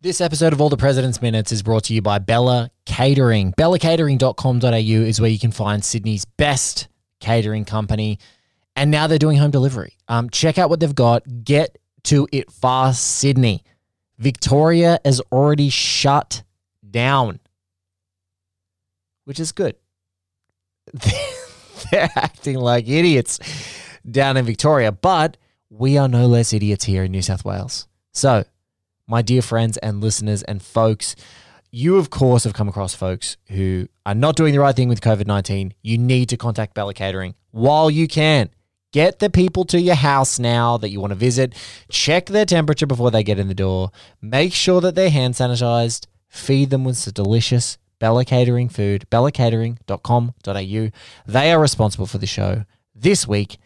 This episode of All the President's Minutes is brought to you by Bella Catering. BellaCatering.com.au is where you can find Sydney's best catering company. And now they're doing home delivery. Um, check out what they've got. Get to it fast, Sydney. Victoria is already shut down, which is good. they're acting like idiots down in Victoria, but we are no less idiots here in New South Wales. So, my dear friends and listeners and folks, you of course have come across folks who are not doing the right thing with COVID 19. You need to contact Bella Catering while you can. Get the people to your house now that you want to visit. Check their temperature before they get in the door. Make sure that they're hand sanitized. Feed them with some delicious Bella Catering food, bellacatering.com.au. They are responsible for the show. This week,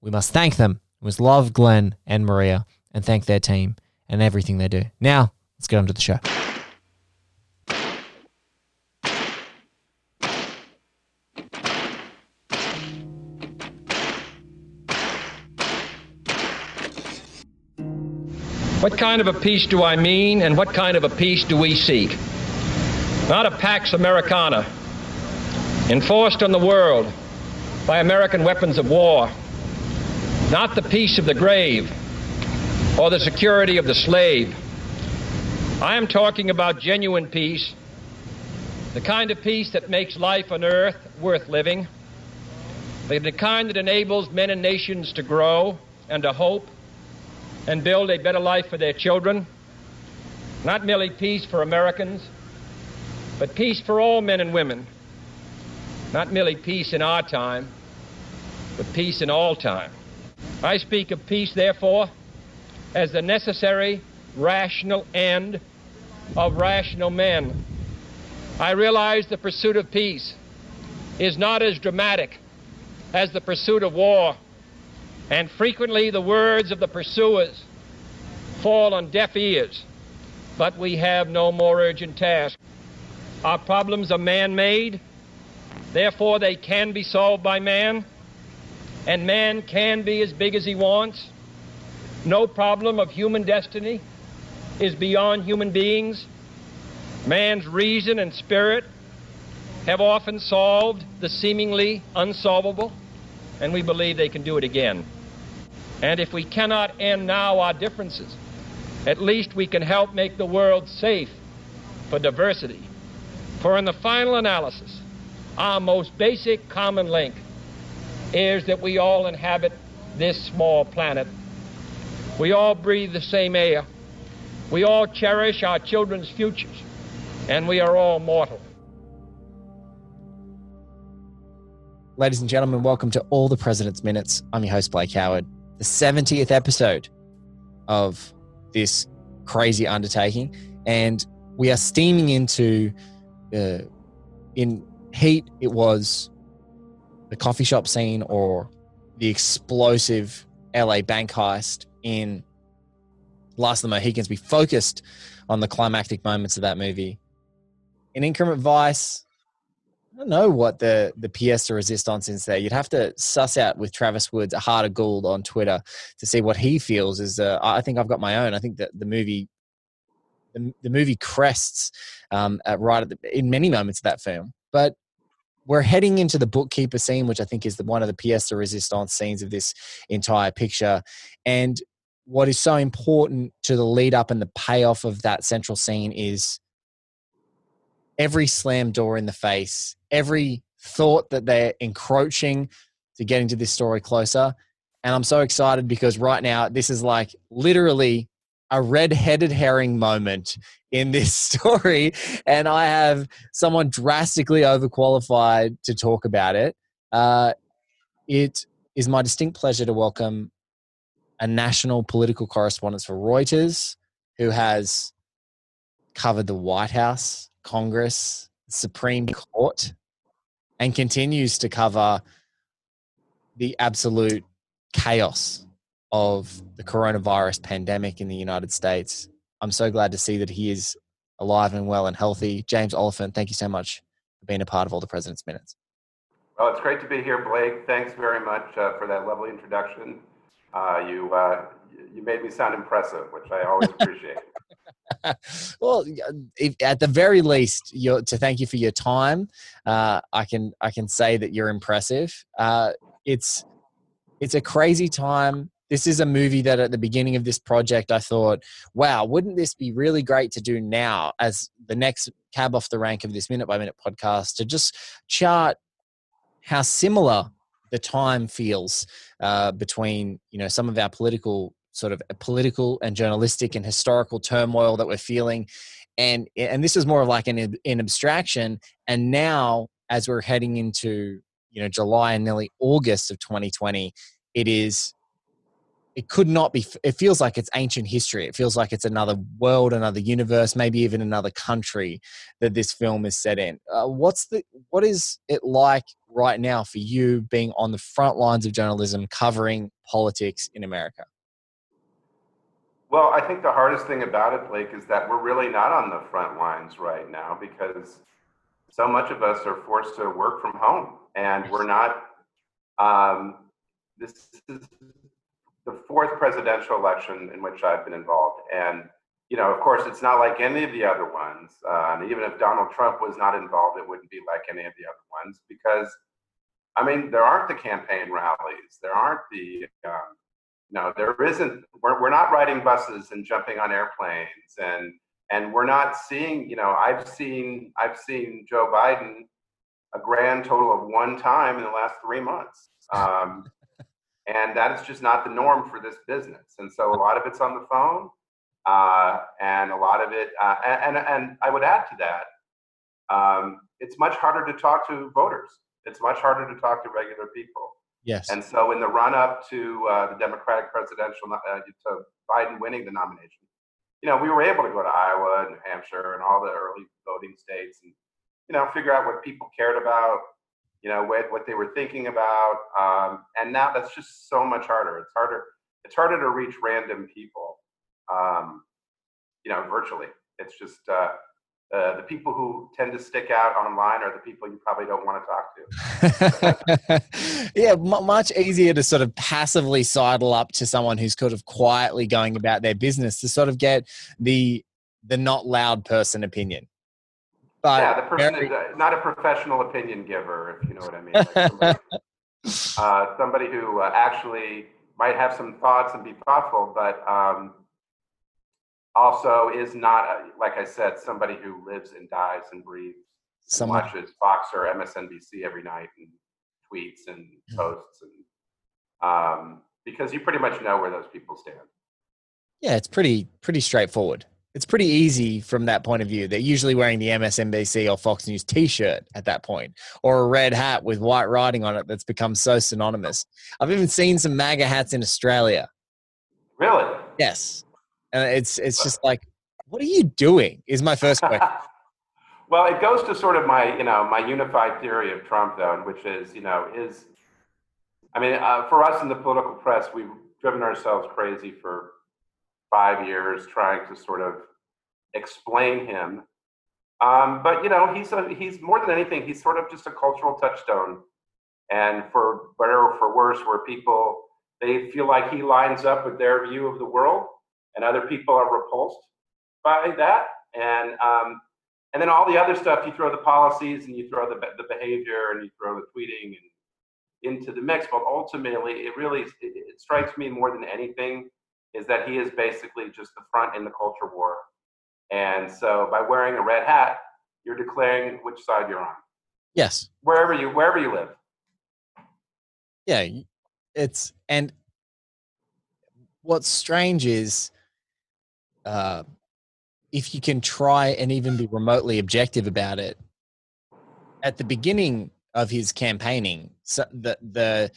we must thank them. We must love Glenn and Maria and thank their team and everything they do. Now, let's get on to the show. What kind of a peace do I mean, and what kind of a peace do we seek? Not a Pax Americana, enforced on the world by American weapons of war. Not the peace of the grave or the security of the slave. I am talking about genuine peace, the kind of peace that makes life on earth worth living, the kind that enables men and nations to grow and to hope and build a better life for their children. Not merely peace for Americans, but peace for all men and women. Not merely peace in our time, but peace in all time. I speak of peace, therefore, as the necessary, rational end of rational men. I realize the pursuit of peace is not as dramatic as the pursuit of war, and frequently the words of the pursuers fall on deaf ears. But we have no more urgent task. Our problems are man made, therefore, they can be solved by man, and man can be as big as he wants. No problem of human destiny is beyond human beings. Man's reason and spirit have often solved the seemingly unsolvable, and we believe they can do it again. And if we cannot end now our differences, at least we can help make the world safe for diversity. For in the final analysis, our most basic common link is that we all inhabit this small planet we all breathe the same air. We all cherish our children's futures. And we are all mortal. Ladies and gentlemen, welcome to All the President's Minutes. I'm your host, Blake Howard. The 70th episode of this crazy undertaking. And we are steaming into, uh, in heat, it was the coffee shop scene or the explosive LA bank heist in Last of the Mohicans, we focused on the climactic moments of that movie. In Inherent Vice, I don't know what the the pièce de resistance is there. You'd have to suss out with Travis Woods, a heart of gold on Twitter, to see what he feels. Is uh, I think I've got my own. I think that the movie, the, the movie crests um, at right at the, in many moments of that film, but we're heading into the bookkeeper scene, which I think is the, one of the pièce de resistance scenes of this entire picture, and what is so important to the lead up and the payoff of that central scene is every slam door in the face, every thought that they're encroaching to getting to this story closer. And I'm so excited because right now, this is like literally a red-headed herring moment in this story. And I have someone drastically overqualified to talk about it. Uh, it is my distinct pleasure to welcome a national political correspondent for Reuters who has covered the White House, Congress, Supreme Court, and continues to cover the absolute chaos of the coronavirus pandemic in the United States. I'm so glad to see that he is alive and well and healthy. James Oliphant, thank you so much for being a part of All the President's Minutes. Well, it's great to be here, Blake. Thanks very much uh, for that lovely introduction. Uh, you uh, you made me sound impressive, which I always appreciate. well, if, at the very least, to thank you for your time. Uh, I can I can say that you're impressive. Uh, it's it's a crazy time. This is a movie that at the beginning of this project I thought, wow, wouldn't this be really great to do now as the next cab off the rank of this minute by minute podcast to just chart how similar the time feels uh, between you know some of our political sort of political and journalistic and historical turmoil that we're feeling. And and this is more of like an, an abstraction. And now as we're heading into you know july and nearly august of 2020 it is it could not be it feels like it's ancient history. It feels like it's another world another universe maybe even another country that this film is set in. Uh, what's the what is it like right now for you being on the front lines of journalism covering politics in america well, I think the hardest thing about it, Blake, is that we're really not on the front lines right now because so much of us are forced to work from home and we're not. Um, this is the fourth presidential election in which I've been involved. And, you know, of course, it's not like any of the other ones. Uh, even if Donald Trump was not involved, it wouldn't be like any of the other ones because, I mean, there aren't the campaign rallies, there aren't the. Um, no, there isn't. We're, we're not riding buses and jumping on airplanes, and and we're not seeing. You know, I've seen I've seen Joe Biden a grand total of one time in the last three months, um, and that is just not the norm for this business. And so a lot of it's on the phone, uh, and a lot of it, uh, and, and and I would add to that, um, it's much harder to talk to voters. It's much harder to talk to regular people. Yes. And so, in the run up to uh, the Democratic presidential, uh, to Biden winning the nomination, you know, we were able to go to Iowa and New Hampshire and all the early voting states and, you know, figure out what people cared about, you know, what, what they were thinking about. Um, and now that's just so much harder. It's harder. It's harder to reach random people, um, you know, virtually. It's just, uh, uh, the people who tend to stick out online are the people you probably don't want to talk to. yeah, m- much easier to sort of passively sidle up to someone who's sort of quietly going about their business to sort of get the the not loud person opinion. But yeah, the person very- is a, not a professional opinion giver, if you know what I mean. Like somebody, uh, somebody, who uh, actually might have some thoughts and be thoughtful, but um, also is not, a, like I said, somebody who lives and dies and breathes, Someone. watches Fox or MSNBC every night and tweets and mm-hmm. posts, and um, because you pretty much know where those people stand. Yeah, it's pretty pretty straightforward. It's pretty easy from that point of view. They're usually wearing the MSNBC or Fox News T-shirt at that point, or a red hat with white writing on it that's become so synonymous. I've even seen some MAGA hats in Australia. Really? Yes and it's it's just like, what are you doing? Is my first question. well, it goes to sort of my you know my unified theory of Trump though, which is you know is, I mean, uh, for us in the political press, we've driven ourselves crazy for five years trying to sort of explain him. Um, but you know, he's a, he's more than anything, he's sort of just a cultural touchstone. And for better or for worse, where people they feel like he lines up with their view of the world, and other people are repulsed by that. And um, and then all the other stuff, you throw the policies and you throw the the behavior and you throw the tweeting and into the mix. But ultimately, it really it, it strikes me more than anything is that he is basically just the front in the culture war. And so by wearing a red hat, you're declaring which side you're on. Yes. Wherever you wherever you live. Yeah, it's and what's strange is uh, if you can try and even be remotely objective about it, at the beginning of his campaigning, so the the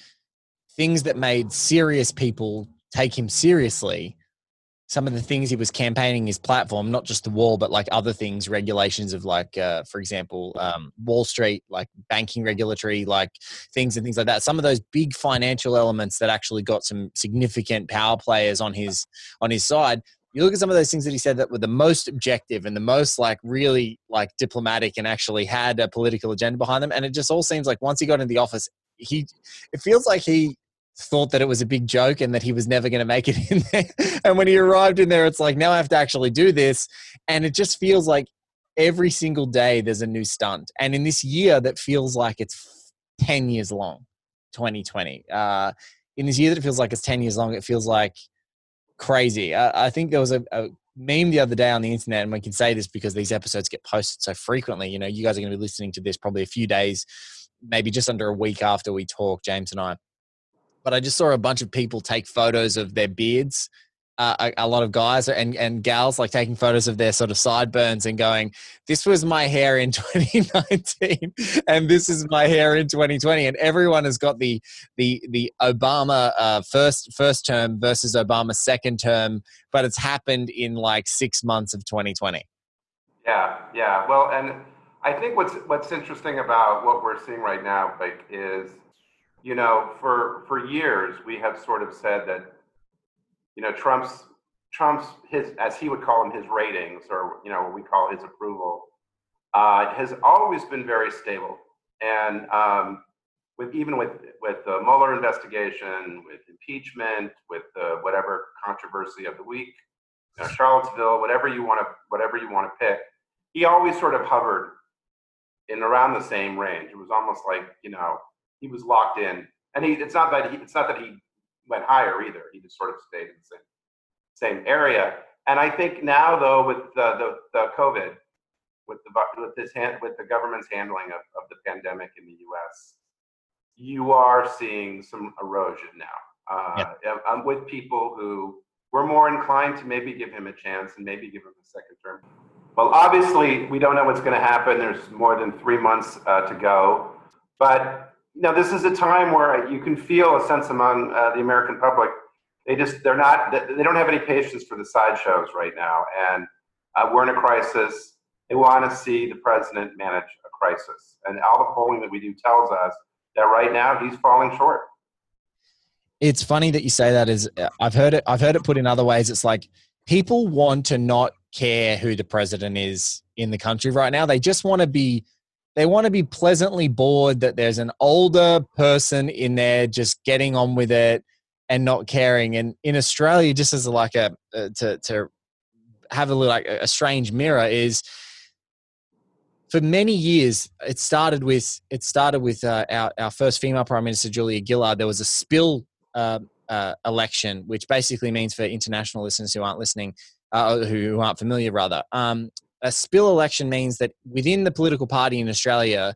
things that made serious people take him seriously some of the things he was campaigning his platform, not just the wall, but like other things, regulations of like, uh, for example, um, Wall Street, like banking regulatory, like things and things like that. Some of those big financial elements that actually got some significant power players on his on his side. You look at some of those things that he said that were the most objective and the most like really like diplomatic and actually had a political agenda behind them. And it just all seems like once he got in the office, he it feels like he thought that it was a big joke and that he was never going to make it in there. and when he arrived in there, it's like, now I have to actually do this. And it just feels like every single day there's a new stunt. And in this year that feels like it's 10 years long, 2020, uh, in this year that feels like it's 10 years long, it feels like crazy. I think there was a, a meme the other day on the internet, and we can say this because these episodes get posted so frequently. You know, you guys are going to be listening to this probably a few days, maybe just under a week after we talk, James and I but I just saw a bunch of people take photos of their beards. Uh, a, a, lot of guys and, and gals like taking photos of their sort of sideburns and going, This was my hair in 2019, and this is my hair in 2020. And everyone has got the the the Obama uh, first first term versus Obama second term, but it's happened in like six months of 2020. Yeah, yeah. Well, and I think what's what's interesting about what we're seeing right now, like, is you know, for for years we have sort of said that, you know, Trump's Trump's his as he would call them his ratings or you know what we call his approval uh, has always been very stable and um, with even with with the Mueller investigation, with impeachment, with whatever controversy of the week, you know, Charlottesville, whatever you want to whatever you want to pick, he always sort of hovered in around the same range. It was almost like you know he was locked in, and he it's not that he it's not that he went higher either. He just sort of stayed in the same same area. And I think now though with the the, the COVID, with the with this hand, with the government's handling of, of the pandemic in the U.S., you are seeing some erosion now. Uh, yeah. I'm with people who were more inclined to maybe give him a chance and maybe give him a second term. Well, obviously, we don't know what's going to happen. There's more than three months uh, to go. But now this is a time where you can feel a sense among uh, the American public. They just they're not they don't have any patience for the sideshows right now, and uh, we're in a crisis. They want to see the president manage a crisis, and all the polling that we do tells us that right now he's falling short. It's funny that you say that. Is uh, I've heard it. I've heard it put in other ways. It's like people want to not care who the president is in the country right now. They just want to be they want to be pleasantly bored that there's an older person in there just getting on with it and not caring. And in Australia, just as like a uh, to to have a little like a strange mirror is for many years it started with it started with uh, our our first female prime minister Julia Gillard. There was a spill uh, uh, election, which basically means for international listeners who aren't listening, uh, who aren't familiar, rather, um, a spill election means that within the political party in Australia,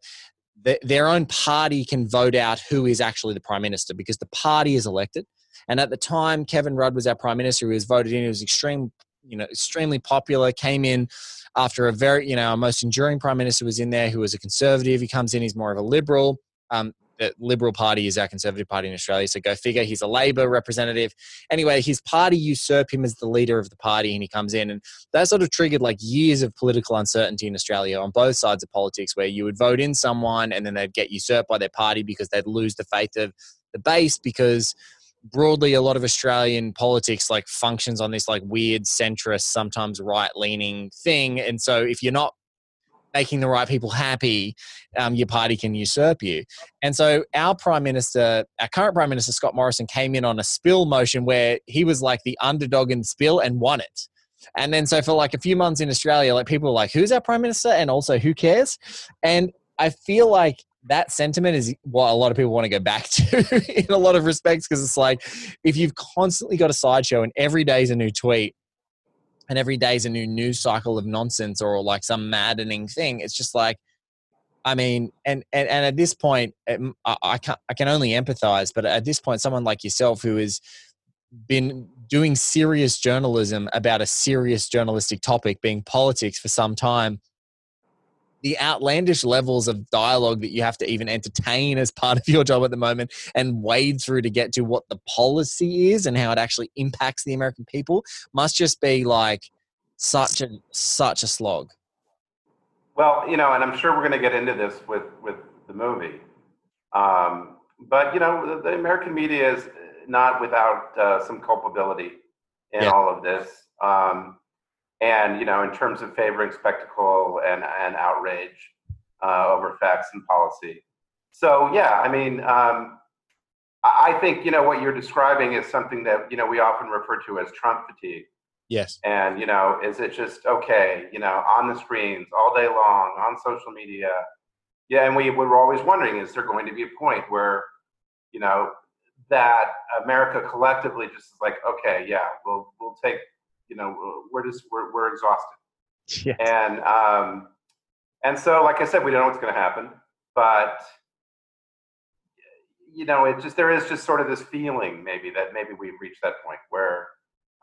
the, their own party can vote out who is actually the prime minister because the party is elected. And at the time, Kevin Rudd was our prime minister. He was voted in. He was extreme, you know, extremely popular. Came in after a very, you know, our most enduring prime minister was in there, who was a conservative. He comes in. He's more of a liberal. Um, Liberal Party is our Conservative Party in Australia. So go figure. He's a Labor representative. Anyway, his party usurp him as the leader of the party, and he comes in, and that sort of triggered like years of political uncertainty in Australia on both sides of politics, where you would vote in someone, and then they'd get usurped by their party because they'd lose the faith of the base because broadly a lot of australian politics like functions on this like weird centrist sometimes right leaning thing and so if you're not making the right people happy, um, your party can usurp you. And so our prime minister, our current prime minister Scott Morrison, came in on a spill motion where he was like the underdog in spill and won it. And then so for like a few months in Australia, like people were like, "Who's our prime minister?" and also who cares? And I feel like that sentiment is what a lot of people want to go back to in a lot of respects because it's like if you've constantly got a sideshow and every day is a new tweet and every day is a new news cycle of nonsense or like some maddening thing. It's just like, I mean, and and, and at this point, um, I, I can I can only empathize. But at this point, someone like yourself who has been doing serious journalism about a serious journalistic topic, being politics, for some time, the outlandish levels of dialogue that you have to even entertain as part of your job at the moment and wade through to get to what the policy is and how it actually impacts the American people must just be like such a such a slog. Well, you know, and I'm sure we're going to get into this with with the movie, um, but you know, the, the, American media is not without uh, some culpability in yeah. all of this. Um, and you know, in terms of favoring spectacle and and outrage uh, over facts and policy. So yeah, I mean, um, I think you know what you're describing is something that you know we often refer to as Trump fatigue. Yes. And you know, is it just okay? You know, on the screens all day long on social media. Yeah, and we, we were always wondering: is there going to be a point where, you know, that America collectively just is like, okay, yeah, we'll we'll take you know we're just we're, we're exhausted. Yes. and um and so like i said we don't know what's going to happen but you know it just there is just sort of this feeling maybe that maybe we've reached that point where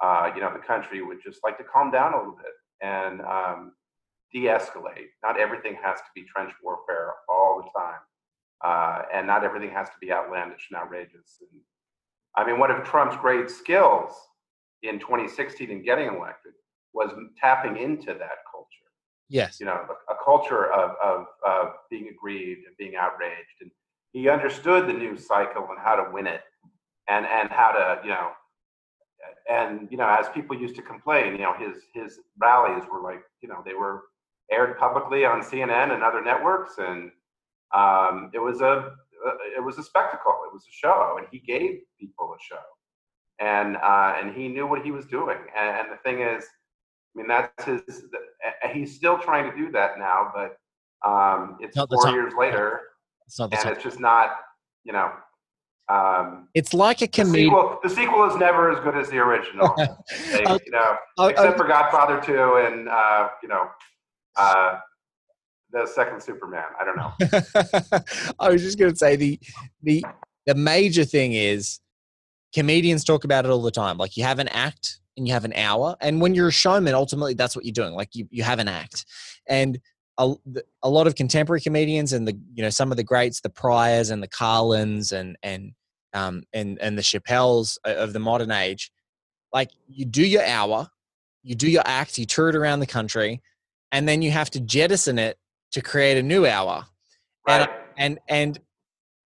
uh, you know the country would just like to calm down a little bit and um, de-escalate. Not everything has to be trench warfare all the time uh, and not everything has to be outlandish and outrageous. And i mean one of trump's great skills in 2016 and getting elected was tapping into that culture. Yes. You know, a, a culture of, of, of being aggrieved and being outraged. And he understood the news cycle and how to win it and, and how to, you know, and, you know, as people used to complain, you know, his, his rallies were like, you know, they were aired publicly on CNN and other networks. And um, it was a, it was a spectacle. It was a show and he gave people a show and uh, and he knew what he was doing. And, and, the thing is, I mean, that's his. He's still trying to do that now, but um, it's four years later, it's and it's just not. You know, um, it's like a comedian. The sequel, the sequel is never as good as the original. they, you know, except for Godfather Two and uh, you know. Uh, the second Superman. I don't know. I was just going to say the the the major thing is comedians talk about it all the time. Like you have an act and you have an hour. And when you're a showman, ultimately that's what you're doing. Like you, you have an act. And a, a lot of contemporary comedians and the, you know, some of the greats, the Pryors and the Carlins and, and, um, and, and the Chappelles of the modern age, like you do your hour, you do your act, you tour it around the country, and then you have to jettison it to create a new hour. Right. And, and, and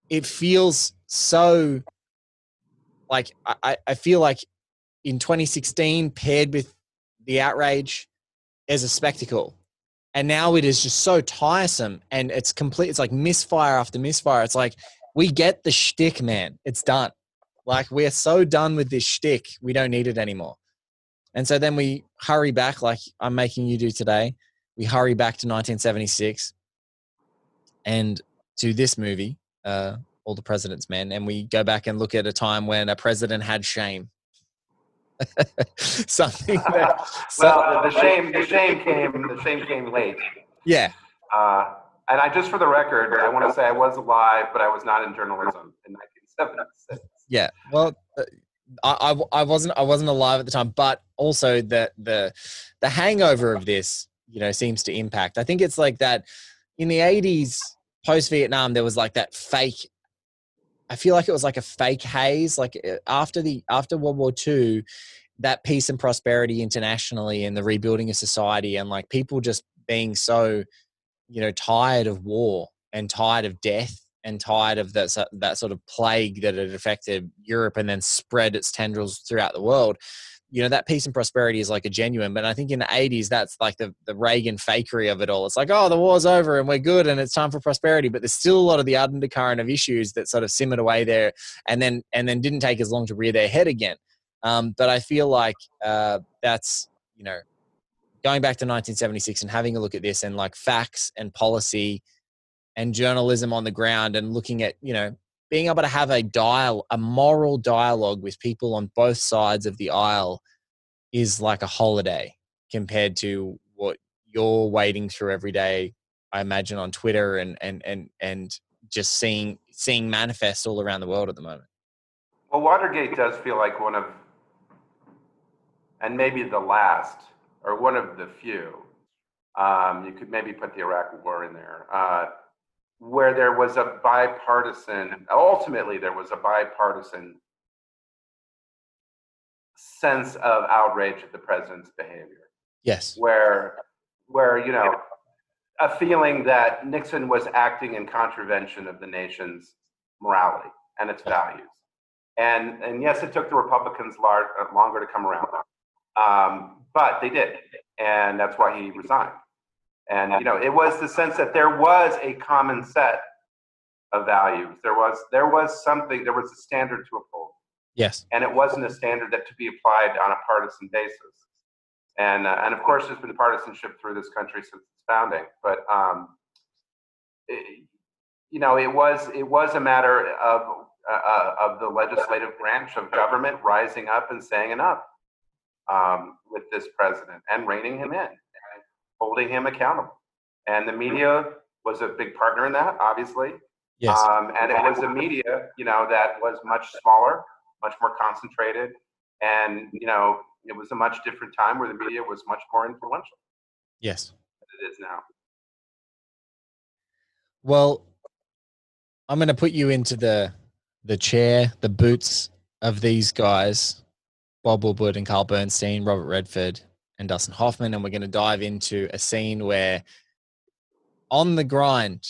it feels so like I, I feel like in 2016 paired with the outrage as a spectacle. And now it is just so tiresome and it's complete it's like misfire after misfire. It's like we get the shtick man. It's done. Like we're so done with this shtick we don't need it anymore. And so then we hurry back like i'm making you do today. We hurry back to 1976 and to this movie uh, all the president's men, and we go back and look at a time when a president had shame. something that, well, the shame, the shame came, the shame came late. Yeah. Uh, and I just for the record, I want to say I was alive, but I was not in journalism in 1976. Yeah. Well, uh, I, I, I wasn't I wasn't alive at the time, but also the the the hangover of this, you know, seems to impact. I think it's like that in the 80s post Vietnam, there was like that fake I feel like it was like a fake haze. Like uh, after the after World War II, that peace and prosperity internationally and the rebuilding of society and like people just being so, you know, tired of war and tired of death and tired of that that sort of plague that had affected Europe and then spread its tendrils throughout the world you know that peace and prosperity is like a genuine but i think in the 80s that's like the, the reagan fakery of it all. It's like oh the war's over and we're good and it's time for prosperity but there's still a lot of the undercurrent of issues that sort of simmered away there and then and then didn't take as long to rear their head again. Um, but i feel like uh, that's you know going back to 1976 and having a look at this and like facts and policy and journalism on the ground and looking at you know being able to have a dial a moral dialogue with people on both sides of the aisle is like a holiday compared to what you're wading through every day i imagine on twitter and and and and just seeing seeing manifest all around the world at the moment. Well watergate does feel like one of and maybe the last or one of the few Um, you could maybe put the Iraq War in there, uh, where there was a bipartisan. Ultimately, there was a bipartisan sense of outrage at the president's behavior. Yes. Where, where you know, a feeling that Nixon was acting in contravention of the nation's morality and its values. And and yes, it took the Republicans lar- longer to come around, um, but they did, and that's why he resigned. And you know, it was the sense that there was a common set of values. There was there was something. There was a standard to uphold. Yes. And it wasn't a standard that to be applied on a partisan basis. And uh, and of course, there's been partisanship through this country since its founding. But um, it, you know, it was it was a matter of uh, of the legislative branch of government rising up and saying enough um, with this president and reining him in holding him accountable. And the media was a big partner in that, obviously. Yes. Um, and it was a media, you know, that was much smaller, much more concentrated, and you know, it was a much different time where the media was much more influential. Yes. Than it is now. Well, I'm going to put you into the the chair, the boots of these guys, Bob Woodward and Carl Bernstein, Robert Redford, and Dustin Hoffman, and we're going to dive into a scene where, on the grind,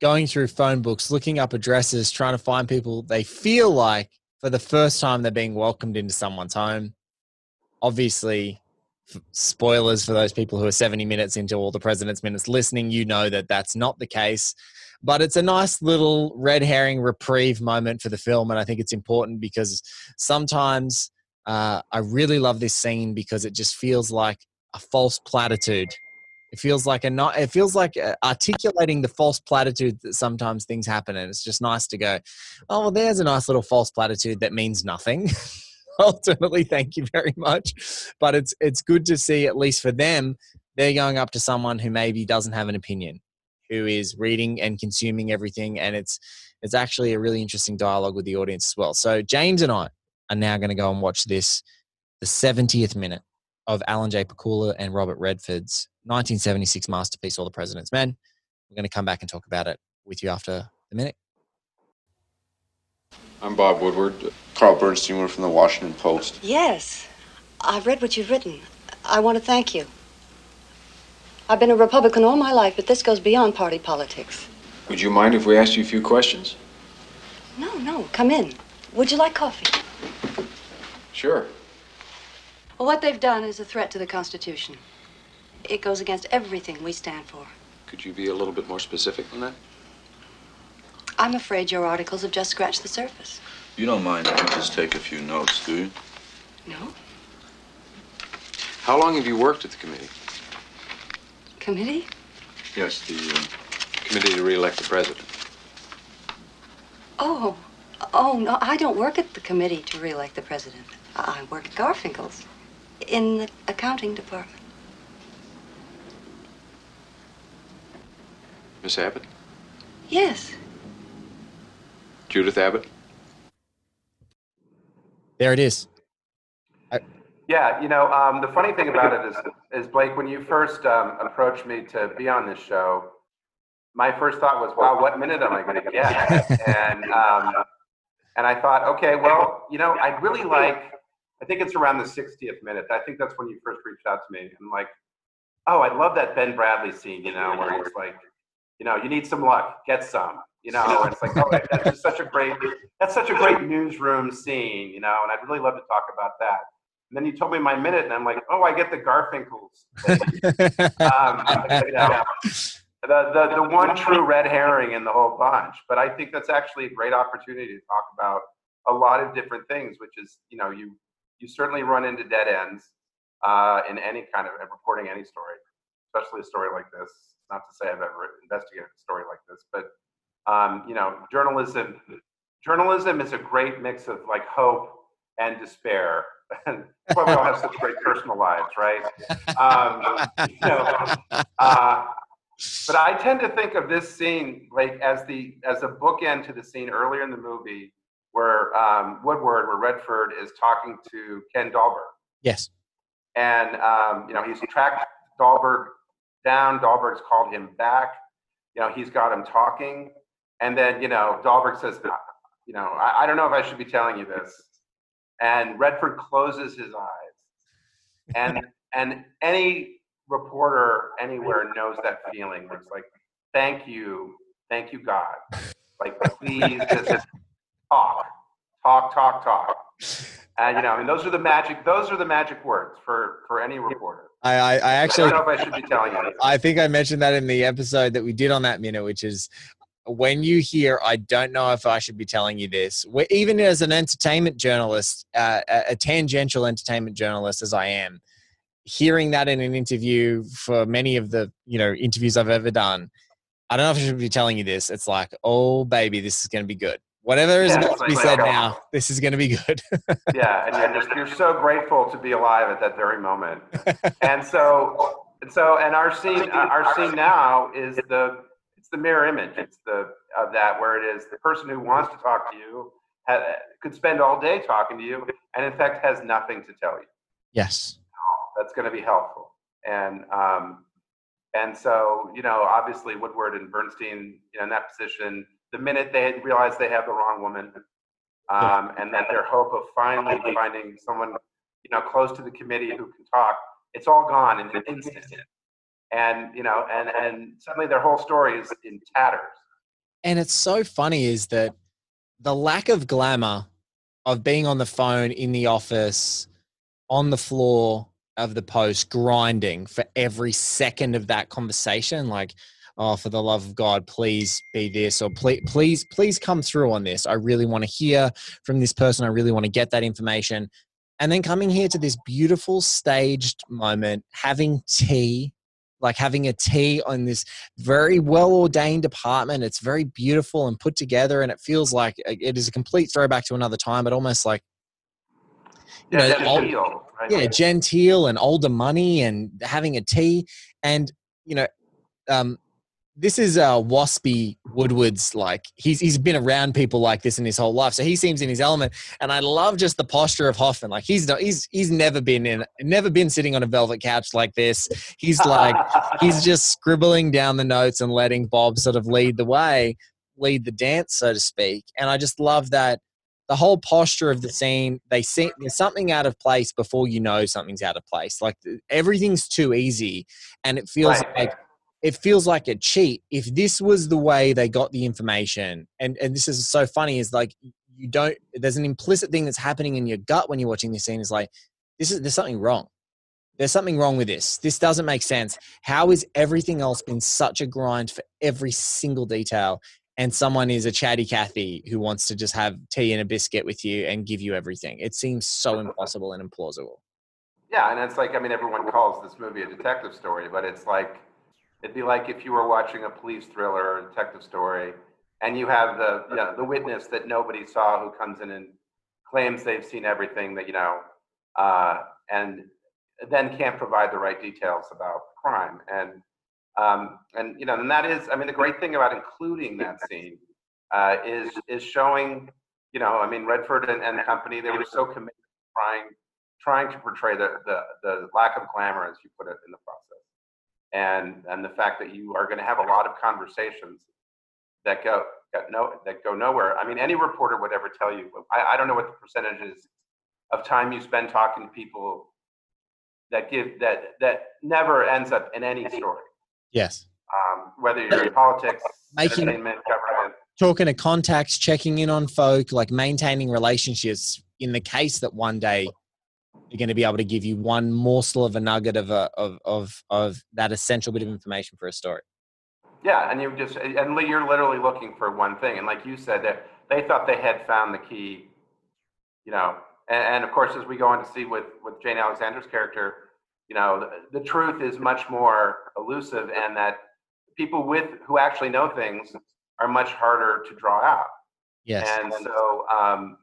going through phone books, looking up addresses, trying to find people they feel like for the first time they're being welcomed into someone's home. Obviously, spoilers for those people who are 70 minutes into all the president's minutes listening, you know that that's not the case. But it's a nice little red herring reprieve moment for the film. And I think it's important because sometimes uh, I really love this scene because it just feels like a false platitude. It feels like a not. It feels like uh, articulating the false platitude that sometimes things happen, and it's just nice to go. Oh, well, there's a nice little false platitude that means nothing. Ultimately, thank you very much, but it's it's good to see at least for them they're going up to someone who maybe doesn't have an opinion who is reading and consuming everything and it's it's actually a really interesting dialogue with the audience as well so james and i are now going to go and watch this the 70th minute of alan j. Pakula and robert redford's 1976 masterpiece all the president's men. We're going to come back and talk about it with you after the minute. I'm bob woodward. Carl bernstein we're from the washington post. Yes. I've read what you've written. I want to thank you. I've been a Republican all my life, but this goes beyond party politics. Would you mind if we asked you a few questions? No, no, come in. Would you like coffee? Sure. Well, what they've done is a threat to the Constitution. It goes against everything we stand for. Could you be a little bit more specific than that? I'm afraid your articles have just scratched the surface. You don't mind if we just take a few notes, do you? No. How long have you worked at the committee? Committee? Yes, the uh, committee to re-elect the president. Oh, oh no, I don't work at the committee to re-elect the president. I work at Garfinckel's in the accounting department. Miss Abbott? Yes. Judith Abbott? There it is. Yeah, you know, um, the funny thing about it is, is Blake, when you first um, approached me to be on this show, my first thought was, "Wow, what minute am I going to get?" and um, and I thought, okay, well, you know, I'd really like. I think it's around the 60th minute. I think that's when you first reached out to me. I'm like, oh, I love that Ben Bradlee scene, you know, where he's like, you know, you need some luck, get some, you know. And it's like, oh, that's just such a great, that's such a great newsroom scene, you know. And I'd really love to talk about that. And then you told me my minute, and I'm like, oh, I get the Garfinckels. um, you know, the, the, the one true red herring in the whole bunch. But I think that's actually a great opportunity to talk about a lot of different things, which is, you know, you you certainly run into dead ends uh, in any kind of reporting any story, especially a story like this. Not to say I've ever investigated a story like this, but um, you know, journalism journalism is a great mix of like hope and despair and why we all have such great personal lives, right? Um, you know, uh, but I tend to think of this scene like as the as a bookend to the scene earlier in the movie where um, Woodward, where Redford is talking to Ken Dahlberg. Yes. And um, you know he's tracked Dahlberg down. Dahlberg's called him back. You know, he's got him talking. And then, you know, Dahlberg says, you know, I, I don't know if I should be telling you this. And Redford closes his eyes. And and any reporter anywhere knows that feeling where it's like, thank you, thank you, God. Like, please just talk, talk, talk, talk. And you know, I mean, those are the magic. Those are the magic words for for any reporter. I, I, I actually I don't know if I should be telling you. I think I mentioned that in the episode that we did on that minute, which is when you hear, I don't know if I should be telling you this, even as an entertainment journalist, uh, a tangential entertainment journalist as I am, hearing that in an interview for many of the you know interviews I've ever done, I don't know if I should be telling you this. It's like, oh baby, this is going to be good. Whatever is Yeah, about to be said oh. now, this is going to be good. yeah, and you're just you're so grateful to be alive at that very moment. And so, and so, and our scene, uh, our scene now is the it's the mirror image. It's the of that where it is the person who wants to talk to you ha, could spend all day talking to you, and in fact has nothing to tell you. yes. That's going to be helpful. And um, and so you know, obviously Woodward and Bernstein, you know, in that position, the minute they realize they have the wrong woman, um, and that their hope of finally finding someone, you know, close to the committee who can talk, it's all gone in an instant. And you know, and and suddenly their whole story is in tatters. And it's so funny is that the lack of glamour of being on the phone in the office, on the floor of the post, grinding for every second of that conversation, like, oh, for the love of God, please be this, or please, please, please come through on this. I really want to hear from this person. I really want to get that information. And then coming here to this beautiful staged moment, having tea, like having a tea on this very well ordained apartment. It's very beautiful and put together, and it feels like uh, it is a complete throwback to another time, but almost like you Yeah, know, old- right? yeah, genteel and older money and having a tea. And, you know, um, this is uh, Waspy Woodward's like he's he's been around people like this in his whole life, so he seems in his element. And I love just the posture of Hoffman. Like he's not he's he's never been in never been sitting on a velvet couch like this. He's like he's just scribbling down the notes and letting Bob sort of lead the way, lead the dance, so to speak. And I just love that the whole posture of the scene. They see there's something out of place before you know something's out of place. Like everything's too easy, and it feels Right. like it feels like a cheat. If this was the way they got the information, and and this is so funny, is like you don't. There's an implicit thing that's happening in your gut when you're watching this scene. Is like this is there's something wrong. There's something wrong with this. This doesn't make sense. How is everything else been such a grind for every single detail? And someone is a chatty Cathy who wants to just have tea and a biscuit with you and give you everything. It seems so impossible and implausible. Yeah, and it's like I mean, everyone calls this movie a detective story, but it's like it'd be like if you were watching a police thriller or a detective story, and you have the you know, the witness that nobody saw who comes in and claims they've seen everything that you know, uh, and then can't provide the right details about crime, and um, and you know, and that is, I mean, the great thing about including that scene uh, is is showing, you know, I mean, Redford and, and company they were so committed to trying trying to portray the, the the lack of glamour as you put it in the process. And and the fact that you are going to have a lot of conversations that go that no that go nowhere. I mean any reporter would ever tell you i, I don't know what the percentage is of time you spend talking to people that give that that never ends up in any story Yes. um, whether you're in politics Making- entertainment government Talking to contacts, checking in on folk, like maintaining relationships in the case that one day they're going to be able to give you one morsel of a nugget of a, of, of, of that essential bit of information for a story. Yeah, and you just and you're literally looking for one thing, and like you said, that they thought they had found the key, you know. And, and of course, as we go on to see with with Jane Alexander's character, you know, the, the truth is much more elusive, and that people with who actually know things are much harder to draw out. Yes. And so, um,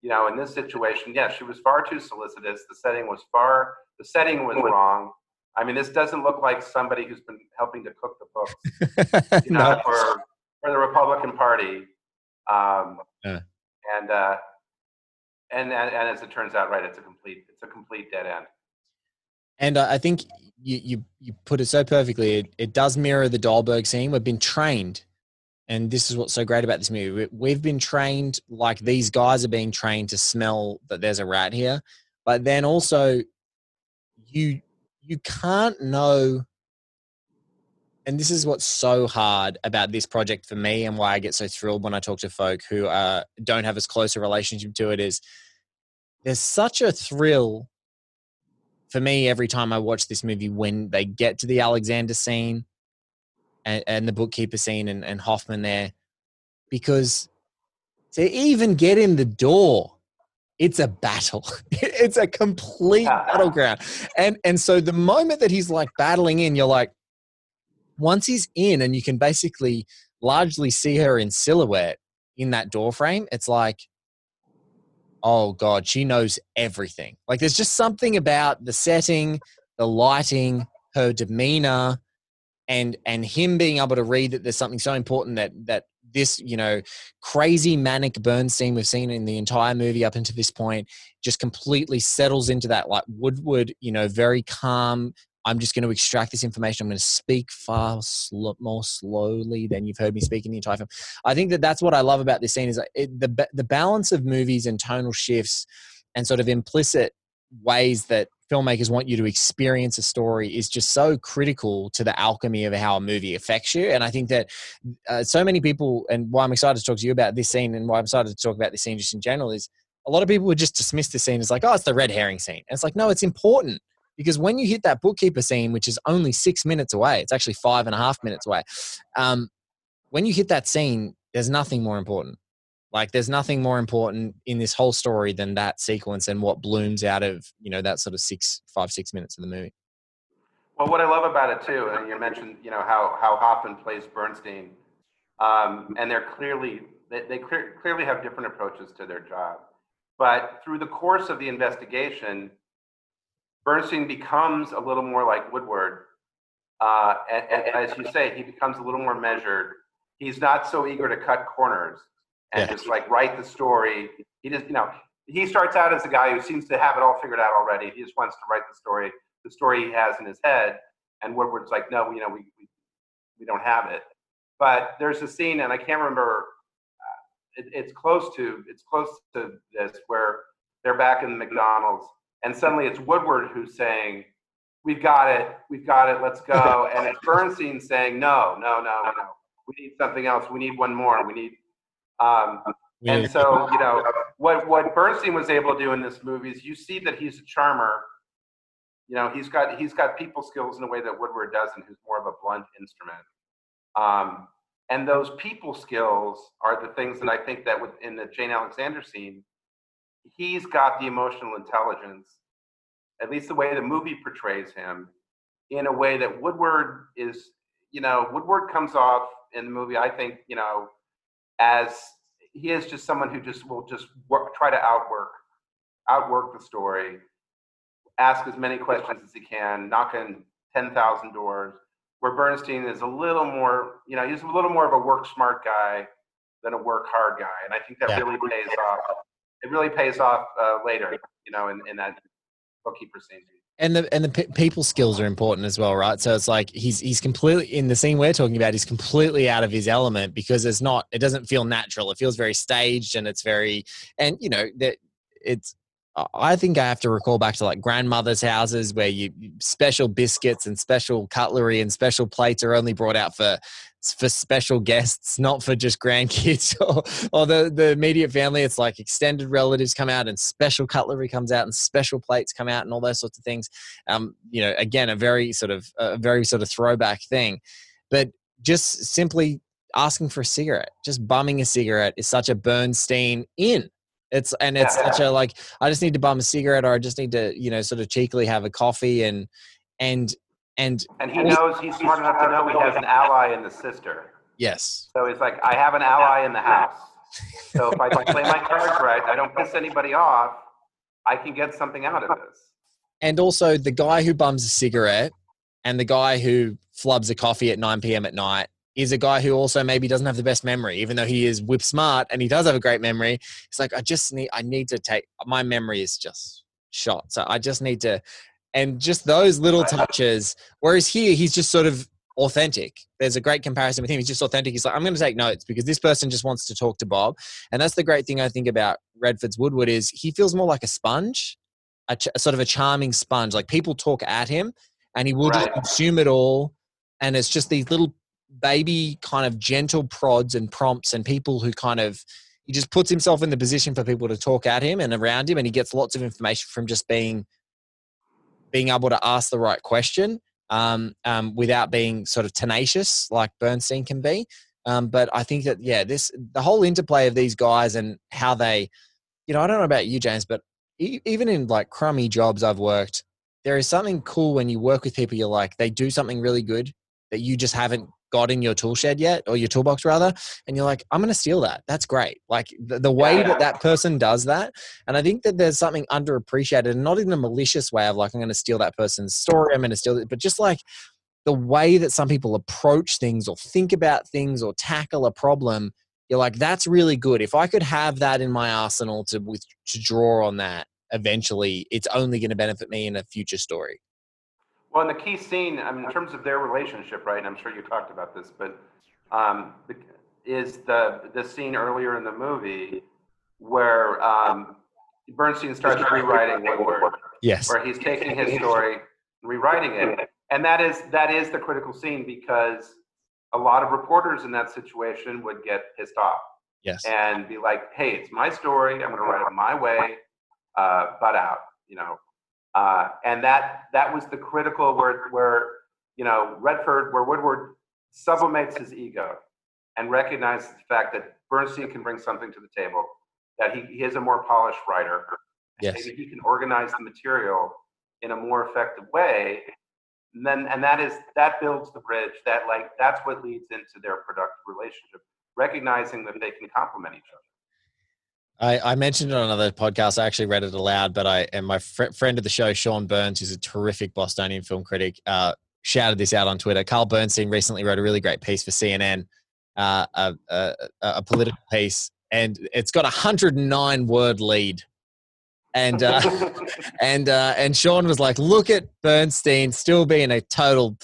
you know, in this situation, yeah, she was far too solicitous. The setting was far, the setting was wrong. I mean, this doesn't look like somebody who's been helping to cook the books you know, No. for for the Republican Party. Um, Yeah. And uh, and and and as it turns out, right, it's a complete it's a complete dead end. And I I think you, you, you put it so perfectly. It, it does mirror the Dahlberg scene. We've been trained, and this is what's so great about this movie. We- We've been trained like these guys are being trained to smell that there's a rat here, but then also you you can't know. And this is what's so hard about this project for me, and why I get so thrilled when I talk to folk who uh, don't have as close a relationship to it. Is there's such a thrill for me every time I watch this movie when they get to the Alexander scene and, and the bookkeeper scene and, and Hoffman there, because to even get in the door, it's a battle. it's a complete battleground. And and so the moment that he's like battling in, you're like, once he's in and you can basically largely see her in silhouette in that door frame, it's like, oh god she knows everything. Like there's just something about the setting the lighting her demeanor and and him being able to read that there's something so important that that this you know crazy manic Bernstein we've seen in the entire movie up until this point just completely settles into that like woodward you know very calm i'm just going to extract this information i'm going to speak far sl- more slowly than you've heard me speak in the entire film I think that that's what I love about this scene is it, the the balance of movies and tonal shifts and sort of implicit ways that filmmakers want you to experience a story is just so critical to the alchemy of how a movie affects you. And I think that uh, so many people, and why I'm excited to talk to you about this scene, and why I'm excited to talk about this scene just in general is a lot of people would just dismiss this scene as like, oh, it's the red herring scene. And it's like, no, it's important because when you hit that bookkeeper scene, which is only six minutes away, it's actually five and a half minutes away. Um, when you hit that scene, there's nothing more important. Like there's nothing more important in this whole story than that sequence and what blooms out of you know that sort of six, five, six minutes of the movie. Well, what I love about it too, and you mentioned, you know, how how Hoffman plays Bernstein, um, and they're clearly they, they clear, clearly have different approaches to their job, but through the course of the investigation, Bernstein becomes a little more like Woodward, uh, and, and as you say, he becomes a little more measured. He's not so eager to cut corners and Yeah. just like write the story. He just, you know, he starts out as a guy who seems to have it all figured out already. He just wants to write the story, the story he has in his head. And Woodward's like, no, you know, we, we, we don't have it. But there's a scene, and I can't remember. Uh, it, it's close to it's close to this where they're back in the McDonald's, and suddenly it's Woodward who's saying, "We've got it, we've got it, let's go," and it's Bernstein saying, "No, no, no, no, we need something else. We need one more. We need." Um, and so, you know, what what Bernstein was able to do in this movie is you see that he's a charmer. You know, he's got he's got people skills in a way that Woodward doesn't, who's more of a blunt instrument. Um, and those people skills are the things that I think that with in the Jane Alexander scene, he's got the emotional intelligence, at least the way the movie portrays him, in a way that Woodward is, you know, Woodward comes off in the movie, I think, you know, as he is just someone who just will just work, try to outwork, outwork the story, ask as many questions as he can, knock on 10,000 doors, where Bernstein is a little more, you know, he's a little more of a work smart guy than a work hard guy. And I think that Yeah. really pays off. It really pays off uh, later, you know, in, in that bookkeeper scene. and the and the pe- people skills are important as well, right? So it's like he's he's completely in the scene we're talking about. He's completely out of his element because it's not. It doesn't feel natural. It feels very staged, and it's very and you know that it's. I think I have to recall back to like grandmothers' houses where you special biscuits and special cutlery and special plates are only brought out for for special guests, not for just grandkids or, or the, the immediate family. It's like extended relatives come out and special cutlery comes out and special plates come out and all those sorts of things. Um, you know, again, a very sort of a very sort of throwback thing, but just simply asking for a cigarette, just bumming a cigarette is such a Bernstein in. It's and it's such a like I just need to bum a cigarette or I just need to you know sort of cheekily have a coffee and and and And he knows he's smart enough to know he has an ally in the sister. yes So he's like, I have an ally in the house. So if I play my cards right, I don't piss anybody off, I can get something out of this. and also the guy who bums a cigarette and the guy who flubs a coffee at 9 p.m. at night is a guy who also maybe doesn't have the best memory, even though he is whip smart and he does have a great memory. It's like I just need I need to take my memory is just shot, so I just need to and just those little touches. Whereas here, he's just sort of authentic. There's a great comparison with him. He's just authentic. He's like, I'm going to take notes because this person just wants to talk to Bob. And that's the great thing I think about Redford's Woodward is he feels more like a sponge, a, ch- a sort of a charming sponge. Like people talk at him and he will right. just consume it all. And it's just these little baby kind of gentle prods and prompts and people who kind of he just puts himself in the position for people to talk at him and around him and he gets lots of information from just being being able to ask the right question um, um, without being sort of tenacious like Bernstein can be. Um, but I think that yeah, this the whole interplay of these guys and how they, you know, I don't know about you, James, but even in like crummy jobs I've worked, there is something cool when you work with people. You're like they do something really good that you just haven't got in your tool shed yet or your toolbox rather and you're like i'm going to steal that. That's great. Like the, the way yeah. that that person does that and i think that there's something underappreciated and not in a malicious way of like i'm going to steal that person's story i'm going to steal it but just like the way that some people approach things or think about things or tackle a problem you're like that's really good. If i could have that in my arsenal to with, to draw on that eventually it's only going to benefit me in a future story well, in the key scene, I mean, in terms of their relationship, right? And I'm sure you talked about this, but um, is the the scene earlier in the movie where um, Bernstein starts rewriting Woodward. Yes. Where he's taking his story, rewriting it, and that is that is the critical scene because a lot of reporters in that situation would get pissed off. Yes. And be like, "Hey, it's my story. I'm going to write it my way. Uh, butt out." You know, uh, and that that was the critical where where you know Redford, where Woodward sublimates his ego and recognizes the fact that Bernstein can bring something to the table, that he, he is a more polished writer. Yes. Maybe he can organize the material in a more effective way. And then and that is that builds the bridge that like that's what leads into their productive relationship, recognizing that they can complement each other. I, I, mentioned it on another podcast. I actually read it aloud, but I and my fr- friend of the show, Sean Burns, who's a terrific Bostonian film critic, uh, shouted this out on Twitter. Carl Bernstein recently wrote a really great piece for CNN, uh, a, a, a, political piece, and it's got a 109 word lead. And uh, and uh, and Sean was like, "Look at Bernstein still being a total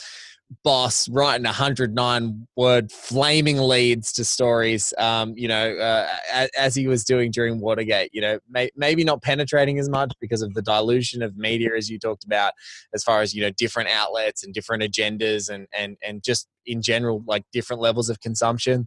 boss writing 109 word flaming leads to stories um, you know uh, as, as, he was doing during watergate you know may, maybe not penetrating as much because of the dilution of media as you talked about as far as you know different outlets and different agendas and and and just in general like different levels of consumption.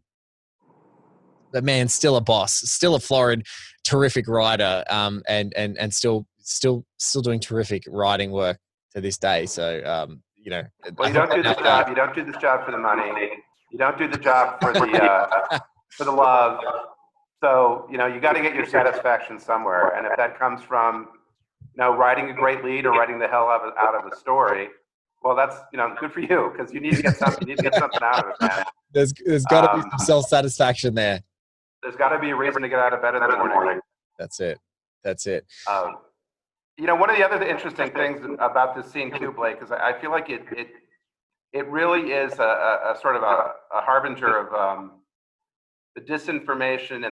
But man still a boss still a florid terrific writer um, and and and still still still doing terrific writing work to this day. So um, you know. Well, you don't do this job. You don't do this job for the money. You don't do the job for the uh, for the love. So you know you got to get your satisfaction somewhere, and if that comes from you know writing a great lead or writing the hell out of, a story, well, that's you know good for you because you need to get something. You need to get something out of it, man. There's there's got to um, be some self satisfaction there. There's got to be a reason to get out of bed in the morning. That's it. That's it. Um, you know, one of the other interesting things about this scene too, Blake, is I feel like it it it really is a, a, a sort of a, a harbinger of um, the disinformation and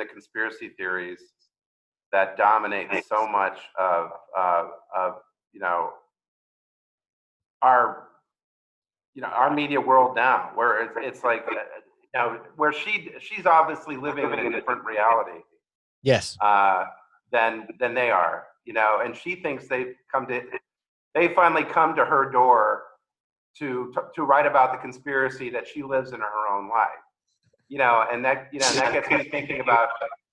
the conspiracy theories that dominate so much of uh, of you know our you know our media world now, where it's, it's like uh, you know where she she's obviously living in a different reality. Yes. Uh, than than they are, you know, and she thinks they've come to they finally come to her door to to write about the conspiracy that she lives in her own life you know, and that you know and that gets me thinking about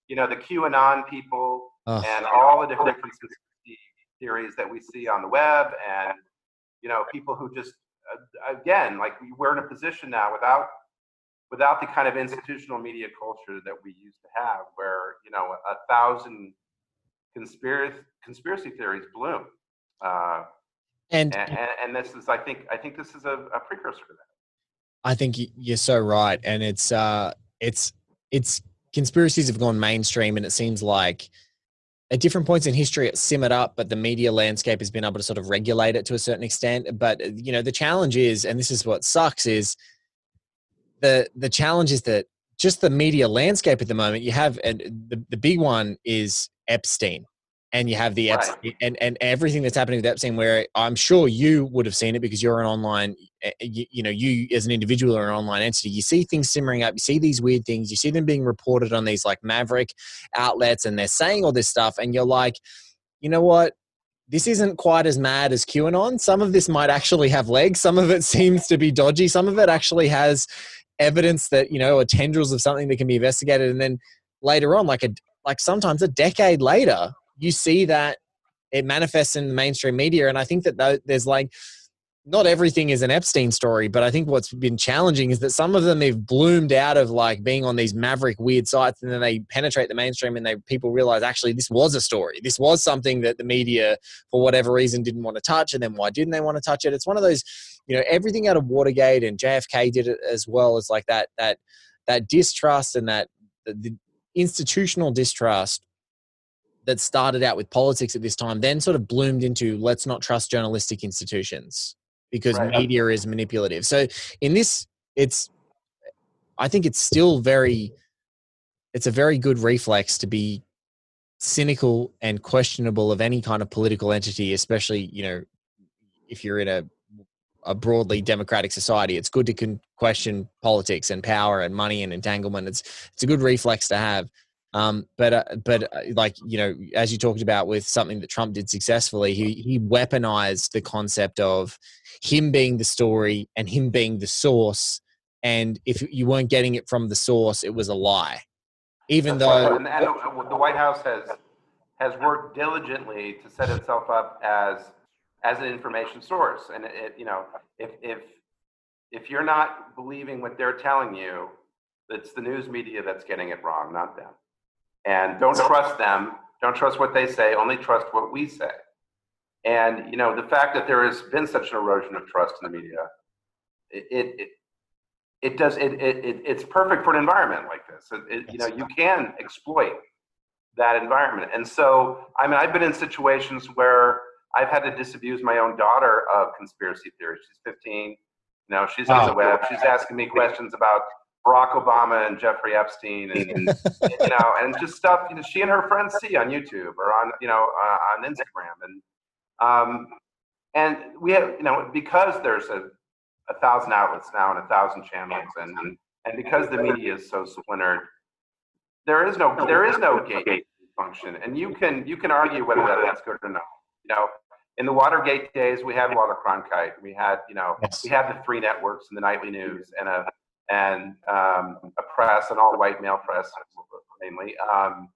you know the QAnon people oh. and all the different conspiracy theories that we see on the web, and you know people who just uh, again like we're in a position now without without the kind of institutional media culture that we used to have, where you know a thousand conspiracy conspiracy theories bloom. Uh, And, and, and, and this is, I think, I think this is a, a precursor to that. I think you're so right, and it's uh, it's it's conspiracies have gone mainstream, and it seems like at different points in history it simmered up, but the media landscape has been able to sort of regulate it to a certain extent. But you know, the challenge is, and this is what sucks, is the the challenge is that just the media landscape at the moment, you have and the the big one is Epstein and you have the Right. Epstein, and and everything that's happening with Epstein. Where I'm sure you would have seen it because you're an online, eh, you, you know, you as an individual or an online entity, you see things simmering up. You see these weird things. You see them being reported on these like maverick outlets, and they're saying all this stuff, and you're like, you know what? This isn't quite as mad as QAnon. Some of this might actually have legs. Some of it seems to be dodgy. Some of it actually has evidence that you know, or tendrils of something that can be investigated, and then later on, like a like sometimes a decade later, you see that it manifests in the mainstream media. And I think that there's like, not everything is an Epstein story, but I think what's been challenging is that some of them have bloomed out of like being on these maverick weird sites and then they penetrate the mainstream and they people realize actually this was a story. This was something that the media, for whatever reason, didn't want to touch. And then why didn't they want to touch it? It's one of those, you know, everything out of Watergate and JFK did it as well as like that, that, that distrust and that the, the institutional distrust that started out with politics at this time then sort of bloomed into let's not trust journalistic institutions because Right. media is manipulative. So in this it's I think it's still very it's a very good reflex to be cynical and questionable of any kind of political entity especially, you know, if you're in a a broadly democratic society. It's good to con- question politics and power and money and entanglement. It's it's a good reflex to have. Um, but uh, but uh, like you know, as you talked about with something that Trump did successfully, he he weaponized the concept of him being the story and him being the source. And if you weren't getting it from the source, it was a lie. Even That's right. though, and, and the White House has has worked diligently to set itself up as as an information source. And it, it- you know, if if if you're not believing what they're telling you, it's the news media that's getting it wrong, not them. And don't trust them. Don't trust what they say. Only trust what we say. And you know, the fact that there has been such an erosion of trust in the media, it it, it it does it, it, it it's perfect for an environment like this. It, you know, you can exploit that environment. And so, I mean, I've been in situations where I've had to disabuse my own daughter of conspiracy theories. She's 15. You know, she's on the Oh. web. She's asking me questions about Barack Obama and Jeffrey Epstein, and you know, and just stuff you know she and her friends see on YouTube or on you know uh, on Instagram, and um, and we have you know because there's a a thousand outlets now and a thousand channels, and and because the media is so splintered, there is no there is no gate function, and you can you can argue whether that's good or not. You know, in the Watergate days, we had Walter Cronkite, we had you know Yes. we had the three networks and the nightly news and a and um, a press, an all-white male press, mainly. Um,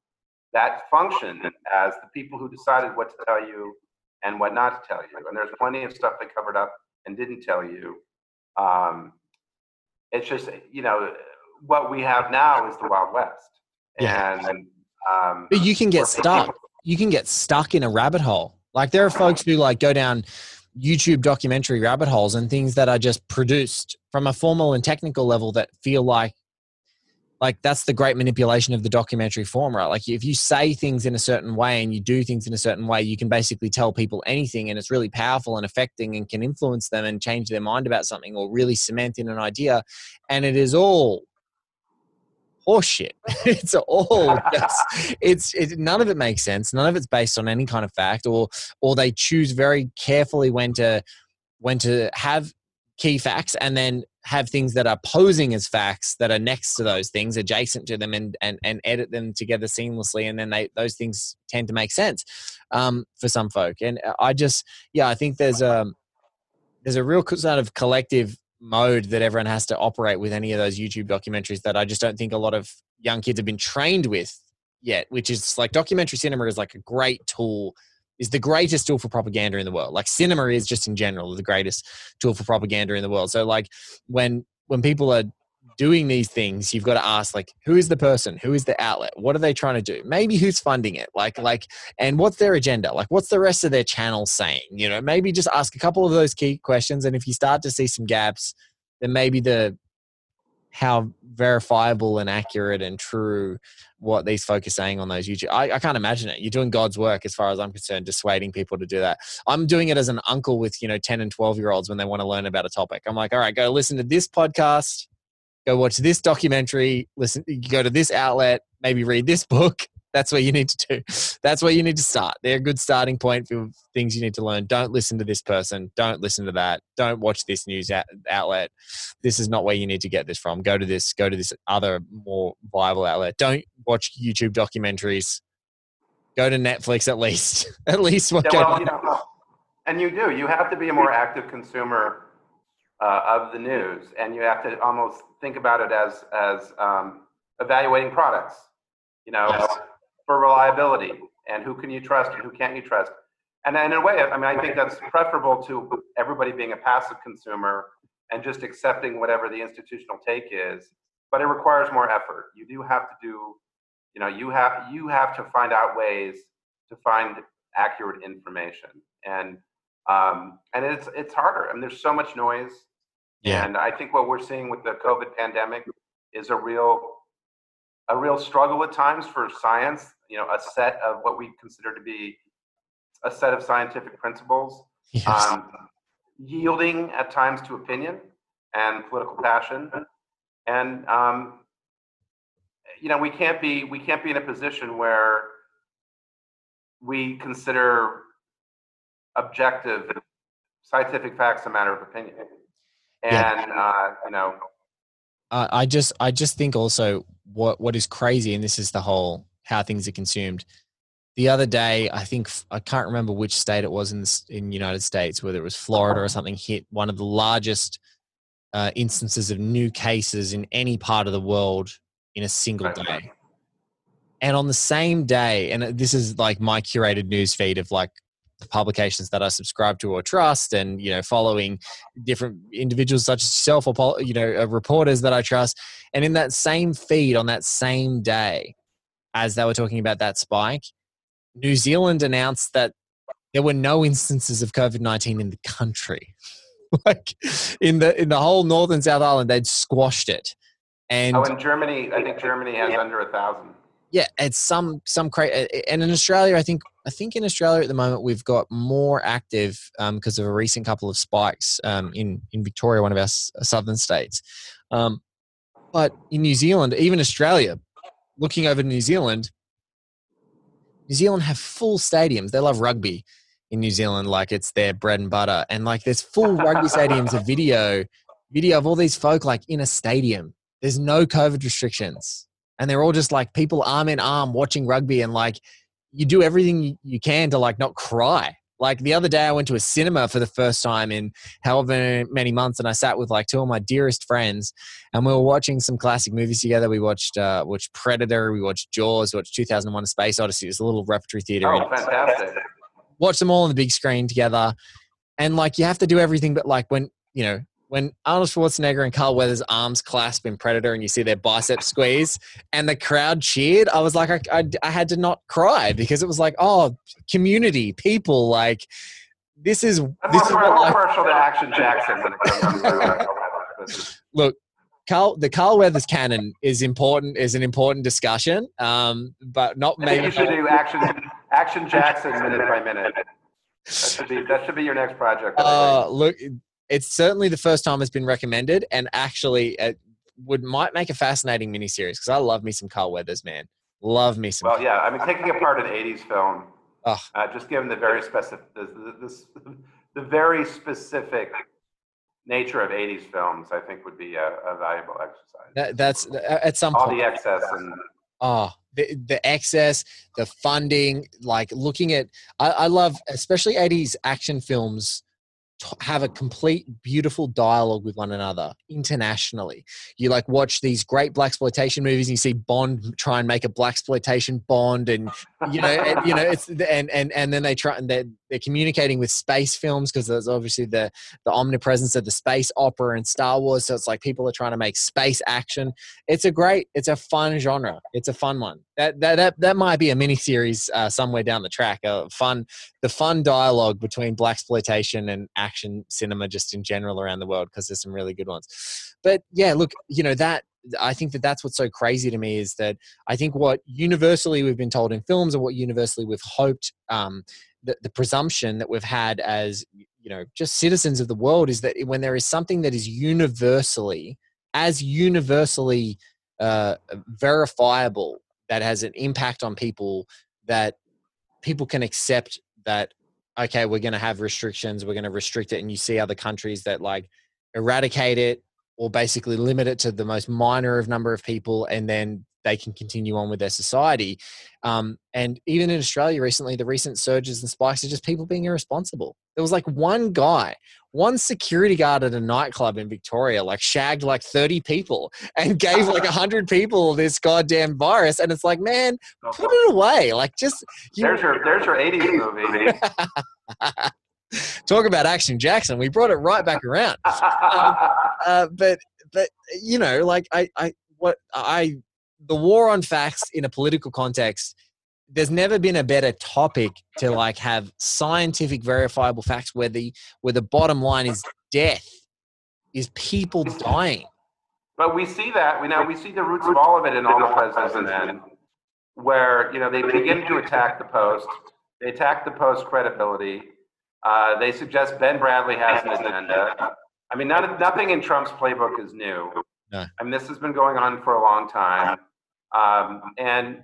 that functioned as the people who decided what to tell you and what not to tell you. And there's plenty of stuff they covered up and didn't tell you. Um, it's just, you know, what we have now is the Wild West. Yeah. And um, but you can get stuck. people- You can get stuck in a rabbit hole. Like there are folks who like go down YouTube documentary rabbit holes and things that are just produced from a formal and technical level that feel like like that's the great manipulation of the documentary form, right? Like if you say things in a certain way and you do things in a certain way, you can basically tell people anything and it's really powerful and affecting and can influence them and change their mind about something or really cement in an idea. And it is all horseshit. it's all just, it's it, none of it makes sense. None of it's based on any kind of fact, or or they choose very carefully when to when to have key facts and then have things that are posing as facts that are next to those things, adjacent to them, and and and edit them together seamlessly, and then they those things tend to make sense um, for some folk. And I just yeah, I think there's a there's a real sort of collective mode that everyone has to operate with any of those YouTube documentaries that I just don't think a lot of young kids have been trained with yet, which is like documentary cinema is like a great tool, is the greatest tool for propaganda in the world. Like cinema is just in general the greatest tool for propaganda in the world. So like when when people are doing these things, you've got to ask like, who is the person? Who is the outlet? What are they trying to do? Maybe who's funding it? Like, like, and what's their agenda? Like, what's the rest of their channel saying? You know, maybe just ask a couple of those key questions, and if you start to see some gaps, then maybe the how verifiable and accurate and true what these folk are saying on those YouTube. I, I, can't imagine it. You're doing God's work as far as I'm concerned, dissuading people to do that. I'm doing it as an uncle with, you know, 10 and 12 year olds when they want to learn about a topic. I'm like, all right, go listen to this podcast, go watch this documentary, listen, go to this outlet, maybe read this book, that's what you need to do. That's where you need to start. They're a good starting point for things you need to learn. Don't listen to this person. Don't listen to that. Don't watch this news outlet. This is not where you need to get this from. Go to this. Go to this other more viable outlet. Don't watch YouTube documentaries. Go to Netflix at least. at least what. Yeah, well, you know, and you do. You have to be a more active consumer uh, of the news, and you have to almost think about it as as um, evaluating products. You know. Yes for reliability and who can you trust and who can't you trust. And in a way, I mean, I think that's preferable to everybody being a passive consumer and just accepting whatever the institutional take is. But it requires more effort. You do have to do, you know, you have you have to find out ways to find accurate information, and um, and it's it's harder. I mean, there's so much noise. Yeah. And I think what we're seeing with the COVID pandemic is a real a real struggle at times for science, you know, a set of what we consider to be a set of scientific principles, yes. um, yielding at times to opinion and political passion. And, um, you know, we can't be, we can't be in a position where we consider objective scientific facts a matter of opinion. And, yeah. uh, you know, uh, I just I just think also what what is crazy, and this is the whole how things are consumed. The other day, I think I can't remember which state it was in the, in United States, whether it was Florida or something, hit one of the largest uh, instances of new cases in any part of the world in a single day. And on the same day, and this is like my curated news feed of like the publications that I subscribe to or trust, and you know, following different individuals such as yourself or you know, uh, reporters that I trust. And in that same feed on that same day, as they were talking about that spike, New Zealand announced that there were no instances of COVID nineteen in the country. like in the in the whole North and South Island, they'd squashed it. And oh, in Germany, I think Germany has under a thousand yeah, it's some some crazy. And in Australia, I think I think in Australia at the moment we've got more active because um, of a recent couple of spikes um, in in Victoria, one of our southern states. Um, but in New Zealand, even Australia, looking over New Zealand, New Zealand have full stadiums. They love rugby in New Zealand, like it's their bread and butter. And like there's full rugby stadiums of video, video of all these folk like in a stadium. There's no COVID restrictions and they're all just like people arm in arm watching rugby and like you do everything you can to like not cry. Like the other day i went to a cinema for the first time in however many months and i sat with like two of my dearest friends and we were watching some classic movies together. We watched uh watched predator we watched jaws we watched 2001 a space odyssey. It was a little repertory theater. Oh, fantastic. watched them all on the big screen together. And like you have to do everything but like when you know when Arnold Schwarzenegger and Carl Weathers' arms clasp in Predator and you see their bicep squeeze and the crowd cheered, I was like, I, I, I had to not cry because it was like, oh, community, people, like, this is this is what partial to Action Jackson. Look, Carl, the Carl Weathers canon is important. Is an important discussion, um, but not. I think you should do Action Action Jackson minute by minute. That should be that should be your next project. Uh, look, it's certainly the first time it's been recommended, and actually it would might make a fascinating miniseries because I love me some Carl Weathers, man. Love me some. Well, yeah, I mean, taking apart an '80s film, oh. uh, just given the very specific, the, the, the, very specific nature of '80s films, I think would be a, a valuable exercise. That, that's at some all point. the excess and. Oh, the, the excess, the funding, like looking at, I, I love, especially 80s action films have a complete beautiful dialogue with one another internationally. You like watch these great blaxploitation movies and you see bond try and make a blaxploitation bond and you know, and, you know, it's and and and then they try and they're, they're communicating with space films because there's obviously the the omnipresence of the space opera and Star Wars. So it's like people are trying to make space action. It's a great, it's a fun genre. It's a fun one. That that that, that might be a mini series uh, somewhere down the track. Uh, fun, the fun dialogue between blaxploitation and action cinema just in general around the world because there's some really good ones. But yeah, look, you know that I think that that's what's so crazy to me is that I think what universally we've been told in films and what universally we've hoped, um, the, the presumption that we've had as you know just citizens of the world is that when there is something that is universally as universally uh, verifiable that has an impact on people that people can accept that okay we're going to have restrictions we're going to restrict it and you see other countries that like eradicate it or basically limit it to the most minor of number of people and then they can continue on with their society. Um, and even in australia recently the recent surges and spikes are just people being irresponsible. There was like one guy one security guard at a nightclub in victoria like shagged like 30 people and gave like 100 people this goddamn virus. And it's like man put it away. Like just you there's your there's your 80s movie. Talk about action jackson. We brought it right back around. Um, uh, but but you know like i i what i the war on facts in a political context there's never been a better topic to like have scientific verifiable facts where the where the bottom line is death is people dying but we see that we now we see the roots of all of it in all the presidents and then where you know they begin to attack the post they attack the post credibility uh, they suggest Ben Bradlee has an agenda. I mean, not, nothing in Trump's playbook is new. No. I mean, this has been going on for a long time, um, and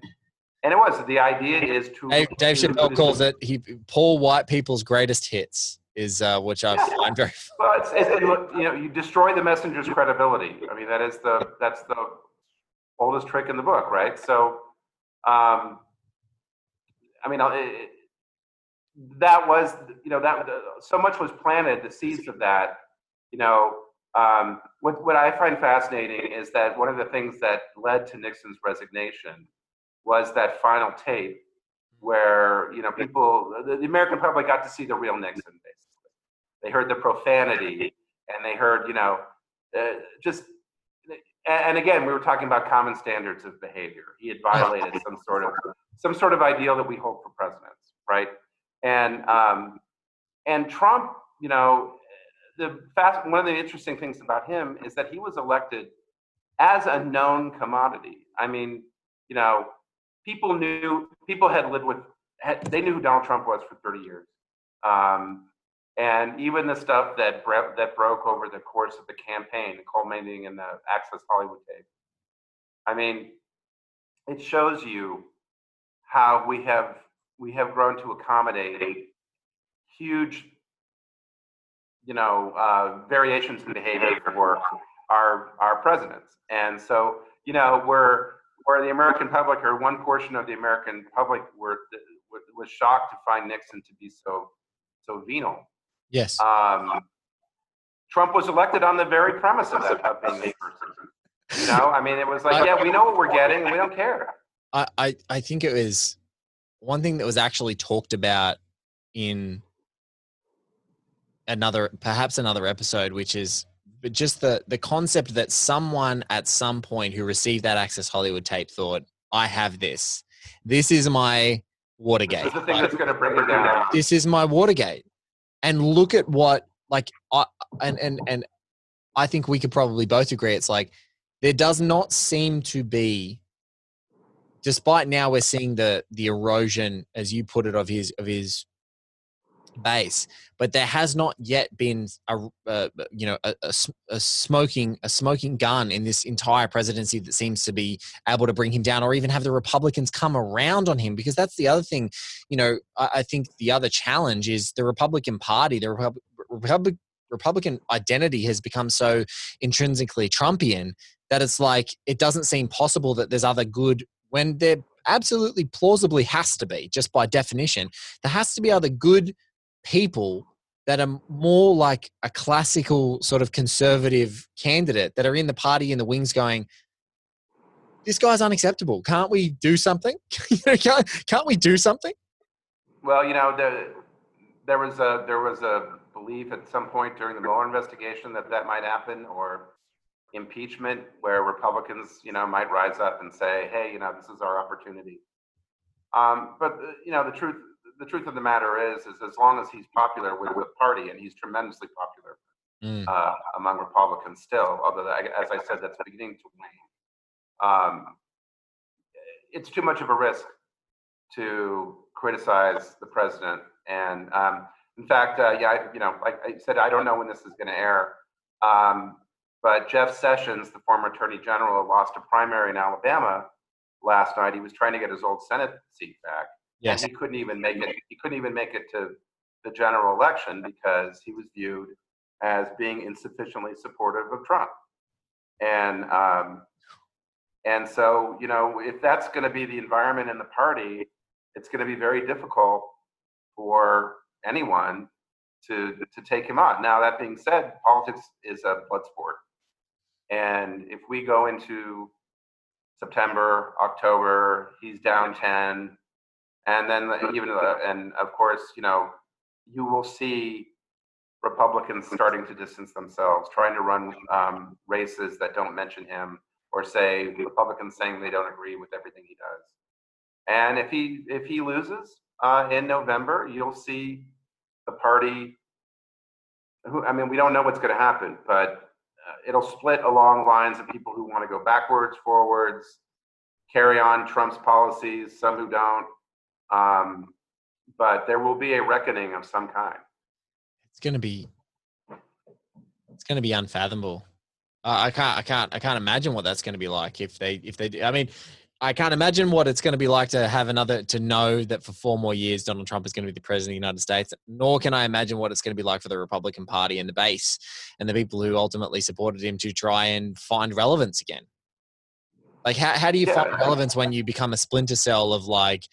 and it was the idea is to. Dave, Dave Chappelle calls it he poor white people's greatest hits is uh, which I yeah. find very. Well, it's, it's, it, you know you destroy the messenger's credibility. I mean that is the that's the oldest trick in the book, right? So, um, I mean, it, that was you know that so much was planted the seeds of that you know um, what what I find fascinating is that one of the things that led to Nixon's resignation was that final tape where you know people the, the American public got to see the real Nixon basically. They heard the profanity and they heard you know uh, just and again we were talking about common standards of behavior. He had violated some sort of some sort of ideal that we hold for presidents right? And um, and Trump, you know, the fast one of the interesting things about him is that he was elected as a known commodity. I mean, you know, people knew people had lived with had, they knew who Donald Trump was for 30 years. Um, and even the stuff that bre- that broke over the course of the campaign, the culminating in the Access Hollywood tape. I mean, it shows you how we have we have grown to accommodate huge, you know, uh, variations in behavior for our our presidents. And so, you know, we're where the American public or one portion of the American public were was shocked to find Nixon to be so so venal. Yes. Um, Trump was elected on the very premise of that of being a person. You know, I mean, it was like, yeah, we know what we're getting, we don't care. I, I, I think it was one thing that was actually talked about in another perhaps another episode which is but just the the concept that someone at some point who received that access hollywood tape thought i have this. This is my watergate. This is the thing that's going to bring it down. This is my watergate. And look at what like i and and and i think we could probably both agree it's like there does not seem to be despite now we're seeing the the erosion, as you put it, of his of his base, but there has not yet been a, uh, you know a, a, a, smoking a smoking gun in this entire presidency that seems to be able to bring him down, or even have the Republicans come around on him. Because that's the other thing, you know. I, I think the other challenge is the Republican Party, the Repub- Republic. Republican identity has become so intrinsically Trumpian that it's like it doesn't seem possible that there's other good when there absolutely plausibly has to be, just by definition, there has to be other good people that are more like a classical sort of conservative candidate that are in the party in the wings going, this guy's unacceptable. Can't we do something? can't, can't we do something? Well, you know, the, there was a there was a belief at some point during the Mueller investigation that that might happen, or impeachment, where Republicans, you know, might rise up and say, "Hey, you know, this is our opportunity." Um, but uh, you know, the truth the truth of the matter is, is as long as he's popular with the party, and he's tremendously popular Mm. uh, among Republicans still, although as I said, that's beginning to wane. Um, it's too much of a risk to criticize the president, and um, in fact, uh, yeah, I, you know, like I said, I don't know when this is going to air. Um, but Jeff Sessions, the former Attorney General, lost a primary in Alabama last night. He was trying to get his old Senate seat back, Yes. and he couldn't even make it. He couldn't even make it to the general election because he was viewed as being insufficiently supportive of Trump. And um, and so you know, if that's going to be the environment in the party, it's going to be very difficult for anyone to to take him on. Now that being said, politics is a blood sport, and if we go into September, October, he's down ten, and then even and of course, you know, you will see Republicans starting to distance themselves, trying to run um, races that don't mention him, or say Republicans saying they don't agree with everything he does. And if he if he loses uh, in November, you'll see the party. Who I mean, we don't know what's going to happen, but uh, it'll split along lines of people who want to go backwards, forwards, carry on Trump's policies, some who don't. Um, but there will be a reckoning of some kind. It's gonna be. It's gonna be unfathomable. Uh, I can't. I can't. I can't imagine what that's gonna be like if they. If they. do- I mean, I can't imagine what it's gonna be like to have another. To know that for four more years Donald Trump is gonna be the president of the United States. Nor can I imagine what it's gonna be like for the Republican Party and the base and the people who ultimately supported him to try and find relevance again. Like, how how do you find relevance when you become a splinter cell of like,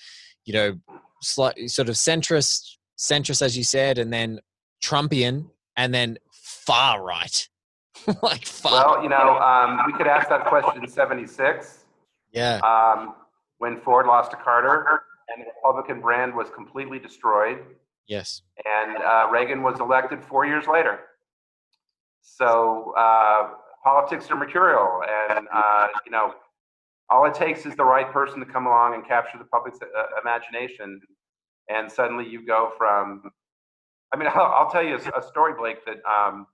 you know, slight, sort of centrist, centrist as you said, and then Trumpian, and then far right, like far. Well, you know, um, we could ask that question in '76 yeah, um, when Ford lost to Carter and the Republican brand was completely destroyed, yes, and uh, Reagan was elected four years later. So uh, politics are mercurial, and uh, you know, all it takes is the right person to come along and capture the public's uh, imagination, and suddenly you go from. I mean, I'll, I'll tell you a, a story, Blake, that um,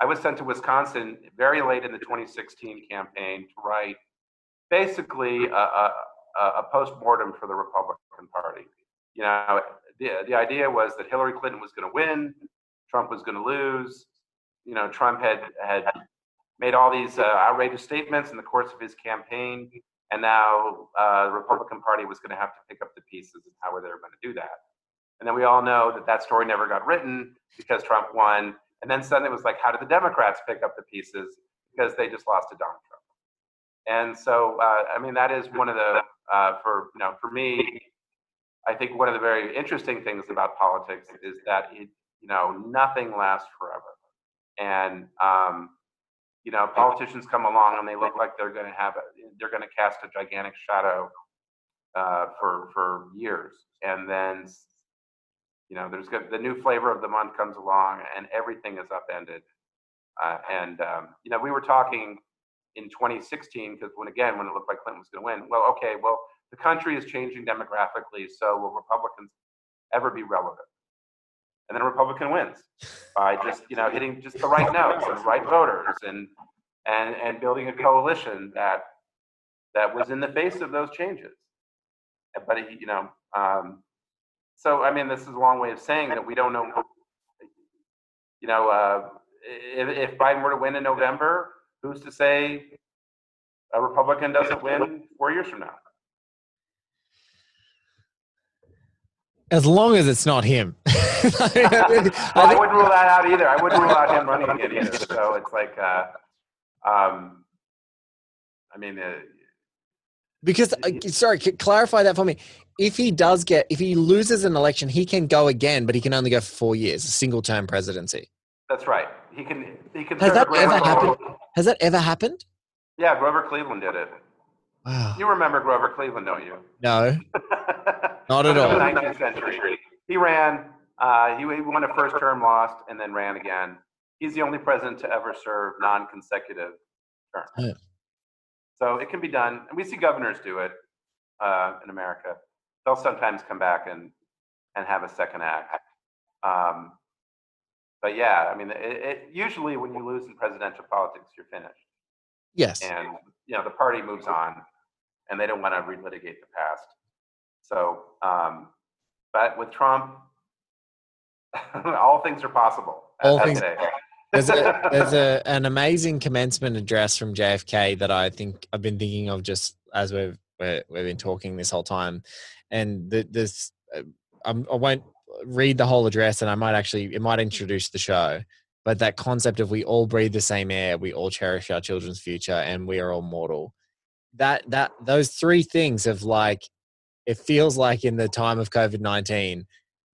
I was sent to Wisconsin very late in the 2016 campaign to write basically a, a, a post-mortem for the Republican Party. You know, the, the idea was that Hillary Clinton was going to win, Trump was going to lose. You know, Trump had had made all these uh, outrageous statements in the course of his campaign, and now uh, the Republican Party was going to have to pick up the pieces and how were they going to do that. And then we all know that that story never got written because Trump won. And then suddenly it was like, how did the Democrats pick up the pieces? Because they just lost to Donald Trump. And so, uh, I mean, that is one of the, uh, for, you know, for me, I think one of the very interesting things about politics is that it, you know, nothing lasts forever. And, um, you know, politicians come along and they look like they're going to have, a, they're going to cast a gigantic shadow uh, for for years, and then you know, there's the new flavor of the month comes along, and everything is upended. Uh, and um, you know, we were talking in 2016 because when again, when it looked like Clinton was going to win, well, okay, well, the country is changing demographically, so will Republicans ever be relevant? And then a Republican wins by just you know hitting just the right notes and right voters and and and building a coalition that that was in the face of those changes. But you know, um, so I mean, this is a long way of saying that we don't know. You know, uh, if, if Biden were to win in November, who's to say a Republican doesn't win four years from now? As long as it's not him. Well, I wouldn't rule that out either. I wouldn't rule out him running again either. So it's like, uh, um, I mean, uh, Because uh, sorry, c- clarify that for me. If he does get, if he loses an election, he can go again, but he can only go for four years, a single term presidency. that's right. He can. He can. Has that ever happened? Has that ever happened? Yeah, Grover Cleveland did it. Wow. You remember Grover Cleveland, don't you? No, not at all. 19th century. He ran. Uh, he, he won a first term, lost, and then ran again. He's the only president to ever serve non-consecutive terms. Yeah. So it can be done, and we see governors do it uh, in America. They'll sometimes come back and and have a second act. Um, but yeah, I mean, it, it, usually when you lose in presidential politics, you're finished, Yes. and you know the party moves on, and they don't want to relitigate the past. So, um, but with Trump, all things are possible. All things- there's a there's a an amazing commencement address from JFK that I think I've been thinking of just as we've we're, we've been talking this whole time, and the, this uh, I'm, I won't read the whole address, and I might actually it might introduce the show, but that concept of we all breathe the same air, we all cherish our children's future, and we are all mortal. That that those three things of like, it feels like in the time of COVID nineteen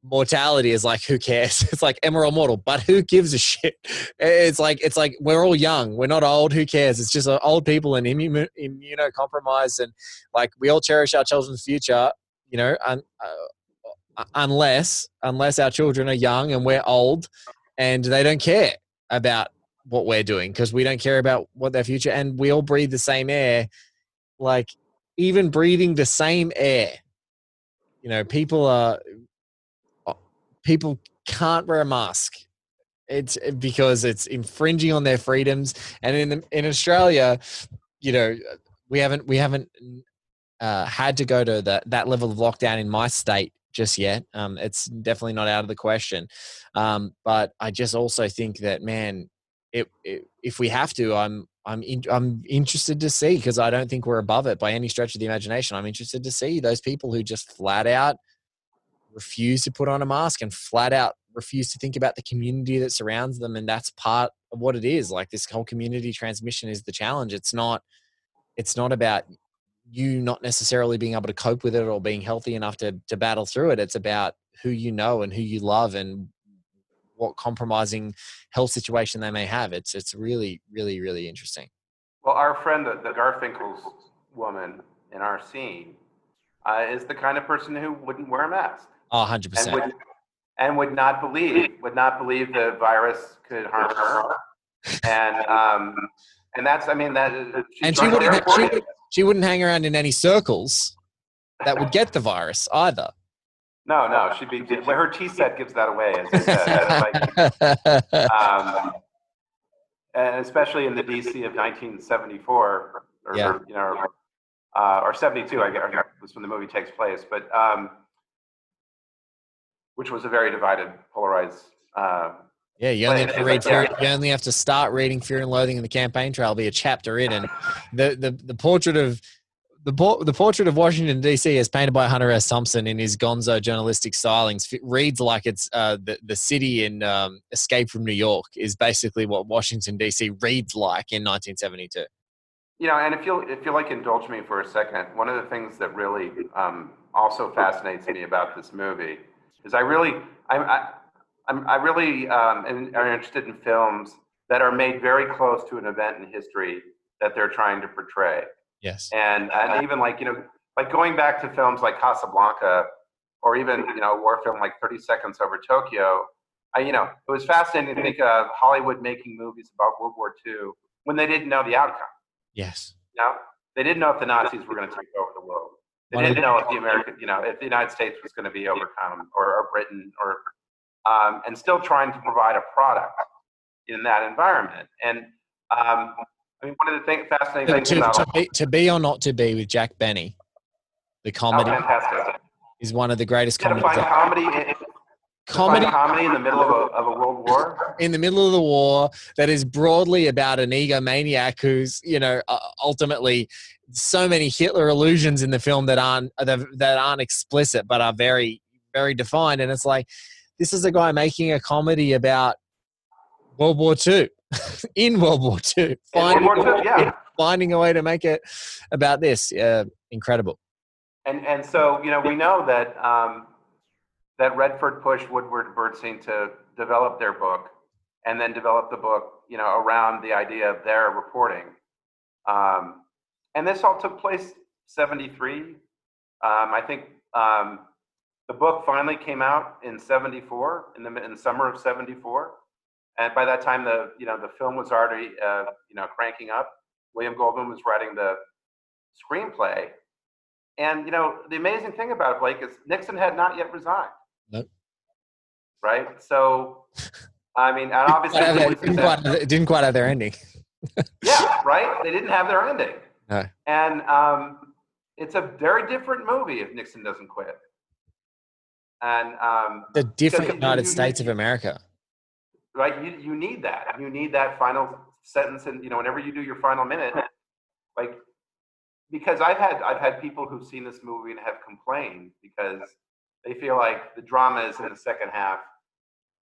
mortality is like who cares? It's like all mortal? But who gives a shit? It's like it's like we're all young. We're not old. Who cares? It's just uh, old people and immu- immunocompromised and like we all cherish our children's future you know un, uh, unless unless our children are young and we're old and they don't care about what we're doing because we don't care about what their future and we all breathe the same air. Like even breathing the same air you know people are people can't wear a mask. It's eh, because it's infringing on their freedoms. And in in Australia, you know, we haven't we haven't uh, had to go to that that level of lockdown in my state just yet. Um, it's definitely not out of the question. Um, but I just also think that man, it, it, if we have to, I'm I'm in, I'm interested to see because I don't think we're above it by any stretch of the imagination. I'm interested to see those people who just flat out refuse to put on a mask and flat out refuse to think about the community that surrounds them and that's part of what it is. Like this whole community transmission is the challenge. It's not it's not about you not necessarily being able to cope with it or being healthy enough to to battle through it. It's about who you know and who you love and what compromising health situation they may have. It's it's really really really interesting. Well, our friend, the, the Garfinckel's woman in our scene, uh, is the kind of person who wouldn't wear a mask. Oh 100% and would and would not believe would not believe the virus could harm her. And um, and that's I mean that and she wouldn't she, for you. would, she wouldn't hang around in any circles that would get the virus either No, no, she'd be. Well, her tea set gives that away. As I said. Like, um, and especially in the DC of 1974, or, Yeah. you know, uh, or 72, I guess was when the movie takes place. But um, which was a very divided, polarized. Uh, Yeah, you only have to Right, read yeah. Fear, you only have to start reading Fear and Loathing in the Campaign Trail, be a chapter in, and the the, the portrait of the the portrait of Washington D.C. as painted by Hunter S. Thompson in his Gonzo journalistic stylings reads like it's uh, the the city in um, Escape from New York is basically what Washington D.C. reads like in 1972. you know, and if you'll if you'll like indulge me for a second, one of the things that really um, also fascinates me about this movie is I really I I, I'm, I really um, am, are interested in films that are made very close to an event in history that they're trying to portray, Yes. and and even like you know like going back to films like Casablanca, or even you know a war film like Thirty Seconds Over Tokyo. I, you know, it was fascinating to think of Hollywood making movies about World War II when they didn't know the outcome. Yes. You know, they didn't know if the Nazis were going to take over the world. They didn't know if the American, you know, if the United States was going to be overcome or, or Britain or, um, and still trying to provide a product in that environment. And um, I mean, one of the thing, fascinating To, things to, about to be, to be or not to be with Jack Benny, the comedy is one of the greatest You got comedies. find comedy, in, Comedy comedy in the middle of a, of a world war. in the middle of the war that is broadly about an egomaniac who's you know uh, ultimately so many Hitler illusions in the film that aren't that that aren't explicit but are very very defined and it's like this is a guy making a comedy about World War II in World War II In finding, World War II, yeah. finding a way to make it about this uh, incredible And and so you know we know that um, that Redford pushed Woodward Bernstein to develop their book, and then develop the book you know around the idea of their reporting. Um, and this all took place 73. Um, I think um, the book finally came out in 74, in the, in the summer of 74. And by that time, the, you know, the film was already, uh, you know, cranking up. William Goldman was writing the screenplay. And, you know, the amazing thing about it, Blake, is Nixon had not yet resigned. Nope. Right? So, I mean, and obviously, it didn't, quite, it didn't quite have their ending. yeah, right? They didn't have their ending. No. And um, it's a very different movie if Nixon doesn't quit. And um, the different United States of America. Right? You you need that. You need that final sentence, and you know, whenever you do your final minute, like because I've had I've had people who've seen this movie and have complained because they feel like the drama is in the second half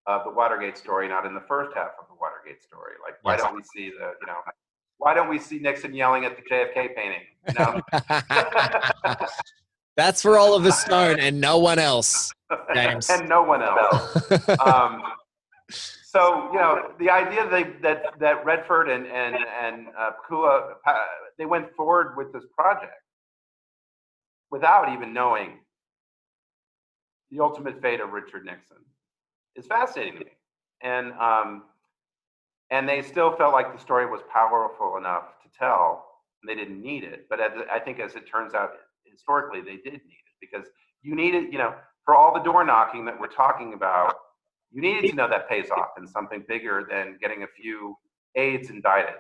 of the Watergate story, not in the first half of the Watergate story. Like, why Yes. don't we see the you know? Why don't we see Nixon yelling at the JFK painting? You know? That's for Oliver Stone and no one else. James. and no one else. um, so you know the idea they, that that Redford and and and uh, Pakula uh, they went forward with this project without even knowing the ultimate fate of Richard Nixon is fascinating to me, and um, and they still felt like the story was powerful enough to tell, and they didn't need it. But I think as it turns out, historically they did need it because you needed, you know, for all the door knocking that we're talking about, you needed to know that pays off in something bigger than getting a few aides indicted,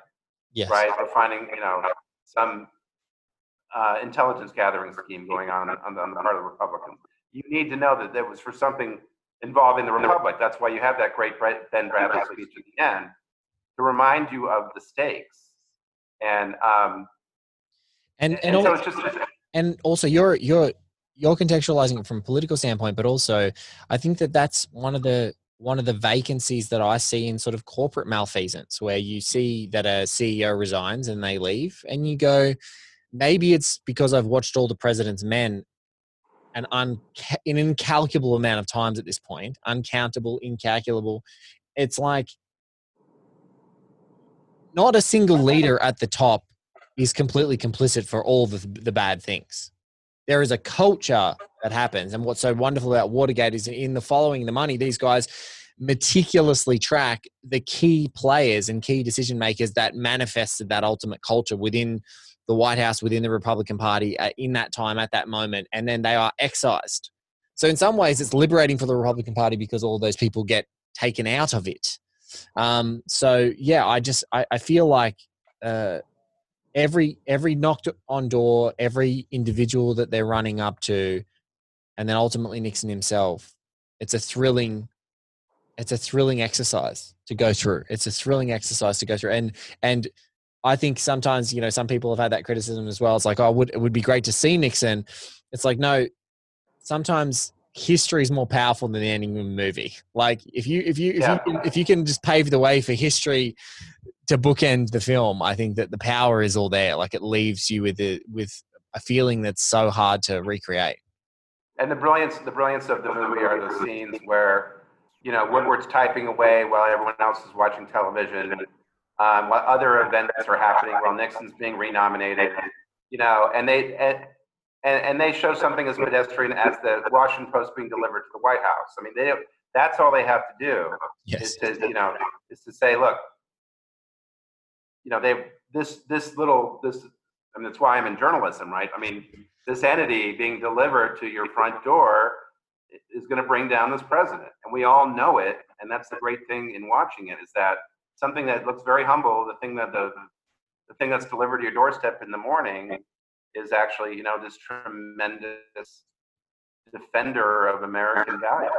yes. right? Or finding, you know, some uh, intelligence gathering scheme going on on the, on the part of the Republicans. You need to know that there was for something involving the Republic. That's why you have that great Ben Bradlee speech at the end to remind you of the stakes. And um, And and, and so al- it's just and also you're you're you're contextualizing it from a political standpoint, but also I think that that's one of the one of the vacancies that I see in sort of corporate malfeasance, where you see that a CEO resigns and they leave, and you go, maybe it's because I've watched all the President's Men an un an incalculable amount of times at this point, uncountable, incalculable. It's like not a single leader at the top is completely complicit for all the, the bad things. There is a culture that happens. And what's so wonderful about Watergate is in the following the money, these guys meticulously track the key players and key decision makers that manifested that ultimate culture within the White House, within the Republican Party uh, in that time, at that moment. And then they are excised. So, in some ways, it's liberating for the Republican Party because all those people get taken out of it. Um, so, yeah, I just, I, I feel like uh, every every knocked on door, every individual that they're running up to, and then ultimately Nixon himself. It's a thrilling, it's a thrilling exercise to go through. It's a thrilling exercise to go through, and and I think sometimes you know some people have had that criticism as well. It's like, oh, would it would be great to see Nixon. It's like no, sometimes history is more powerful than the ending movie. Like if you if you if Yeah. you can, if you can just pave the way for history to bookend the film, I think that the power is all there. Like it leaves you with a with a feeling that's so hard to recreate. And the brilliance the brilliance of the movie are the scenes where you know Woodward's typing away while everyone else is watching television um, while other events are happening while nixon's being renominated you know and they and, and, they show something as pedestrian as the washington post being delivered to the white house i mean they that's all they have to do Yes. is to you know is to say look you know they this this little this and that's why i'm in journalism right i mean this entity being delivered to your front door is going to bring down this president. And we all know it and that's the great thing in watching it is that something that looks very humble the thing that the the thing that's delivered to your doorstep in the morning is actually you know this tremendous defender of american values.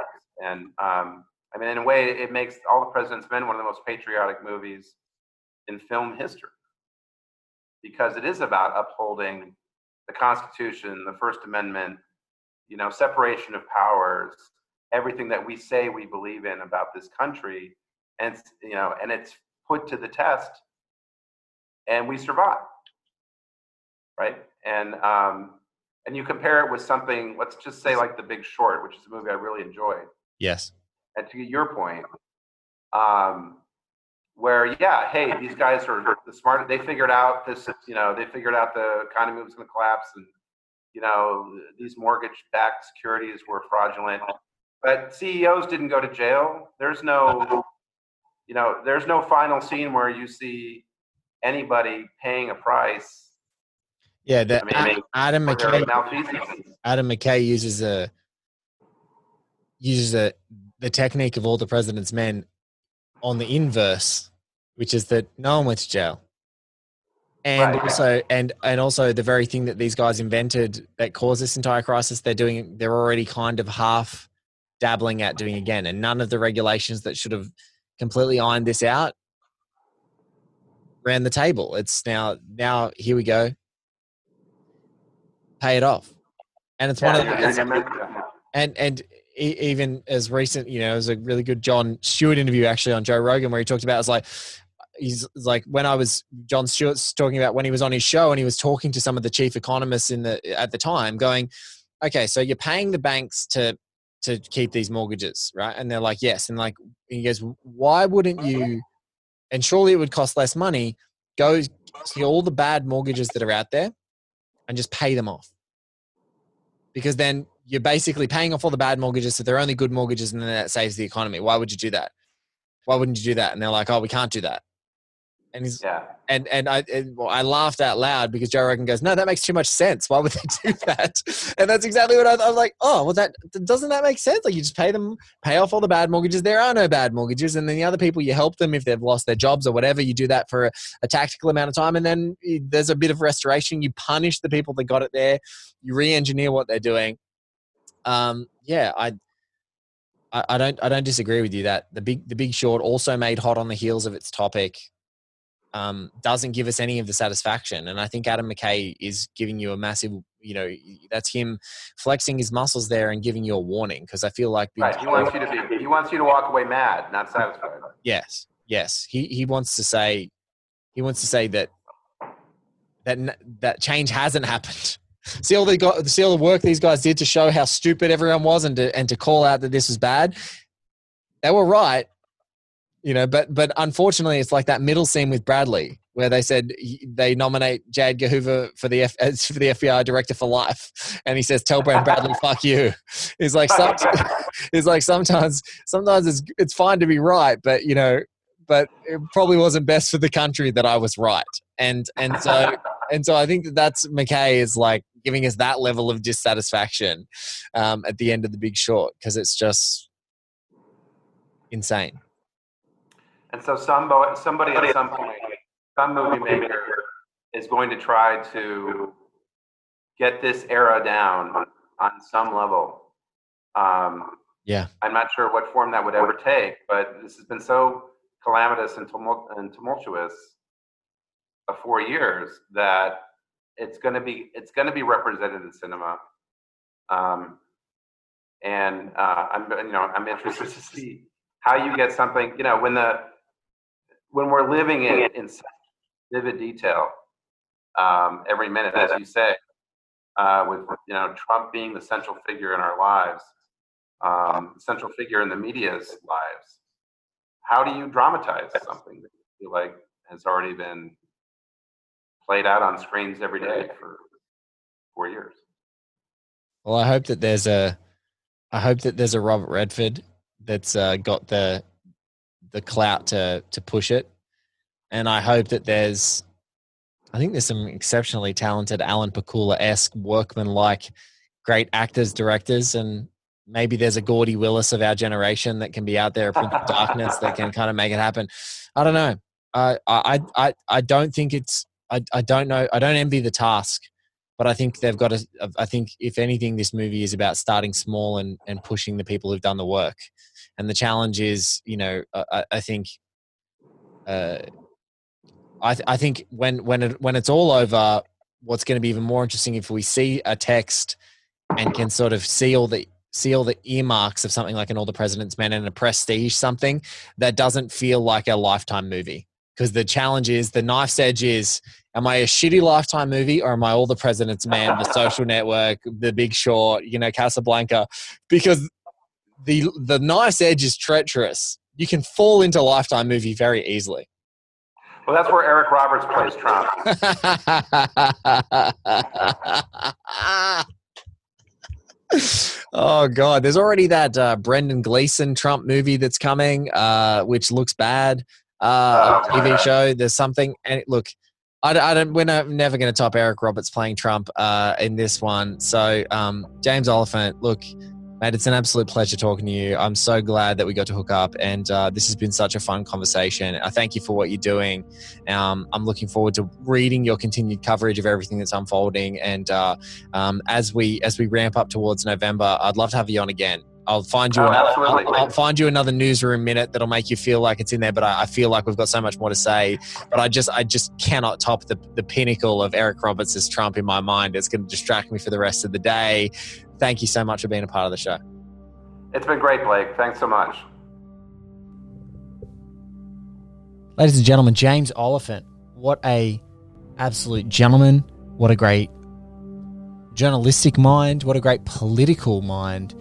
And um, i mean in a way it makes all the president's men one of the most patriotic movies in film history. Because it is about upholding the Constitution, the First Amendment, you know, separation of powers, everything that we say we believe in about this country, and you know, and it's put to the test, and we survive, right? And um, and you compare it with something, let's just say like The Big Short, which is a movie I really enjoyed. Yes. And to your point, um, where yeah, hey, these guys are the smart. They figured out this, you know, they figured out the economy was going to collapse, and you know, these mortgage-backed securities were fraudulent. But CEOs didn't go to jail. There's no, you know, there's no final scene where you see anybody paying a price. Yeah, the, I mean, Adam McKay. Adam McKay uses a uses a the technique of all the president's men on the inverse, which is that no one went to jail. And Right. also and and also the very thing that these guys invented that caused this entire crisis, they're doing they're already kind of half dabbling at doing again. And none of the regulations that should have completely ironed this out ran the table. It's now now here we go. Pay it off. And it's one of the, yeah, it's- yeah, yeah. and and even as recent, you know, it was a really good Jon Stewart interview actually on Joe Rogan where he talked about it's like he's like when I was Jon Stewart's talking about when he was on his show and he was talking to some of the chief economists in the at the time, going, okay, so you're paying the banks to to keep these mortgages, right? And they're like, yes, and like he goes, why wouldn't you? And surely it would cost less money. Go see all the bad mortgages that are out there, and just pay them off because then you're basically paying off all the bad mortgages so they're only good mortgages and then that saves the economy why would you do that why wouldn't you do that and they're like oh we can't do that and he's Yeah. and and I and, well, I laughed out loud because Joe Rogan goes, "No, that makes too much sense. Why would they do that?" And that's exactly what I, I was like. Oh, well, that doesn't that make sense? Like you just pay them, pay off all the bad mortgages. There are no bad mortgages, and then the other people you help them if they've lost their jobs or whatever. You do that for a, a tactical amount of time, and then there's a bit of restoration. You punish the people that got it there. You re-engineer what they're doing. Um, yeah, I. I I don't. I don't disagree with you that the big, the Big Short also made hot on the heels of its topic um, doesn't give us any of the satisfaction. And I think Adam McKay is giving you a massive, you know, that's him flexing his muscles there and giving you a warning because I feel like, Right. He wants you to be. He wants you to walk away mad, not satisfied. yes, yes, he he wants to say, he wants to say that that that change hasn't happened. See all the got, see all the work these guys did to show how stupid everyone was and to and to call out that this was bad. They were right, you know. But but unfortunately, it's like that middle scene with Bradlee where they said he, they nominate J. Edgar for the F, as for the FBI director for life, and he says, "Tell Brad Bradlee, fuck you." It's like some, it's like sometimes sometimes it's it's fine to be right, but you know, but it probably wasn't best for the country that I was right, and and so and so I think that that's McKay is like giving us that level of dissatisfaction um, at the end of the Big Short because it's just insane. And so somebody, somebody at some point, some movie maker is going to try to get this era down on some level. Um, Yeah. I'm not sure what form that would ever take, but this has been so calamitous and, tumult- and tumultuous of four years that it's going to be it's going to be represented in cinema. Um, and uh, I'm you know I'm interested to see how you get something you know when the when we're living in in such vivid detail um, every minute, as you say, uh, with you know Trump being the central figure in our lives, um, central figure in the media's lives. How do you dramatize something that you feel like has already been played out on screens every day for four years? Well, I hope that there's a, I hope that there's a Robert Redford that's uh, got the, the clout to to push it, and I hope that there's, I think there's some exceptionally talented Alan Pakula esque workman like, great actors, directors, and maybe there's a Gordy Willis of our generation that can be out there, a Prince of Darkness that can kind of make it happen. I don't know. I I I I don't think it's. I I don't know. I don't envy the task but I think they've got to. I think if anything, this movie is about starting small and and pushing the people who've done the work. And the challenge is, you know, I, I think, uh, I th- I think when when it, when it's all over, what's going to be even more interesting if we see a text and can sort of see all the see all the earmarks of something like an All the President's Men and a prestige something that doesn't feel like a lifetime movie. Because the challenge is the knife's edge is am I a shitty lifetime movie or am I all the president's man, the social network, the big short, you know, Casablanca? Because the the knife's edge is treacherous. You can fall into lifetime movie very easily. Well, that's where Eric Roberts plays Trump. oh god, there's already that uh, Brendan Gleeson Trump movie that's coming, uh, which looks bad. Uh, Oh, TV show. There's something, and look, I, don't- I don't. We're not, never going to top Eric Roberts playing Trump uh, in this one. So, um, James Oliphant, look, mate, it's an absolute pleasure talking to you. I'm so glad that we got to hook up, and uh, this has been such a fun conversation. I thank you for what you're doing. Um, I'm looking forward to reading your continued coverage of everything that's unfolding, and uh, um, as we as we ramp up towards November, I'd love to have you on again. I'll find you. Oh, another. I'll, I'll find you another newsroom minute that'll make you feel like it's in there. But I, I feel like we've got so much more to say. But I just, I just cannot top the the pinnacle of Eric Roberts as Trump in my mind. It's going to distract me for the rest of the day. Thank you so much for being a part of the show. It's been great, Blake. Thanks so much. Ladies and gentlemen, James Oliphant. What a absolute gentleman. What a great journalistic mind. What a great political mind.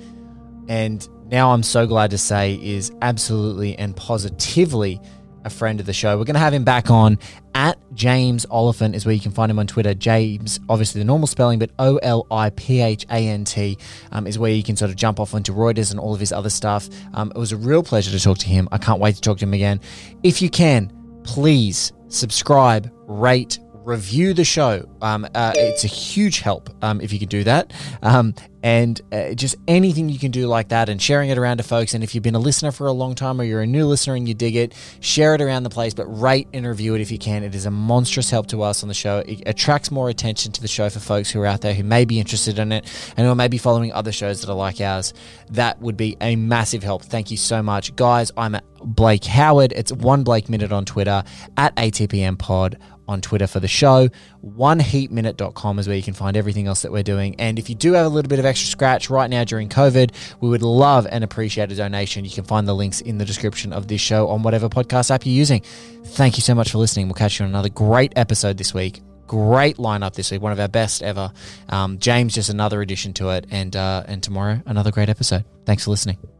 And now I'm so glad to say is absolutely and positively a friend of the show. We're going to have him back on at James Oliphant is where you can find him on Twitter. James, obviously the normal spelling, but O L I P H A N T um, is where you can sort of jump off onto Reuters and all of his other stuff. Um, it was a real pleasure to talk to him. I can't wait to talk to him again. If you can, please subscribe, rate, review the show. Um, uh, it's a huge help um, if you can do that. Um, and uh, just anything you can do like that and sharing it around to folks. And if you've been a listener for a long time or you're a new listener and you dig it, share it around the place, but rate and review it if you can. It is a monstrous help to us on the show. It attracts more attention to the show for folks who are out there who may be interested in it and who may be following other shows that are like ours. That would be a massive help. Thank you so much. Guys, I'm Blake Howard. It's one Blake Minute on Twitter, at ATPM Pod on Twitter for the show. OneHeatMinute.com is where you can find everything else that we're doing. And if you do have a little bit of extra scratch right now during COVID, we would love and appreciate a donation. You can find the links in the description of this show on whatever podcast app you're using. Thank you so much for listening. We'll catch you on another great episode this week. Great lineup this week, one of our best ever. Um, James, just another addition to it, and uh, and tomorrow another great episode. Thanks for listening.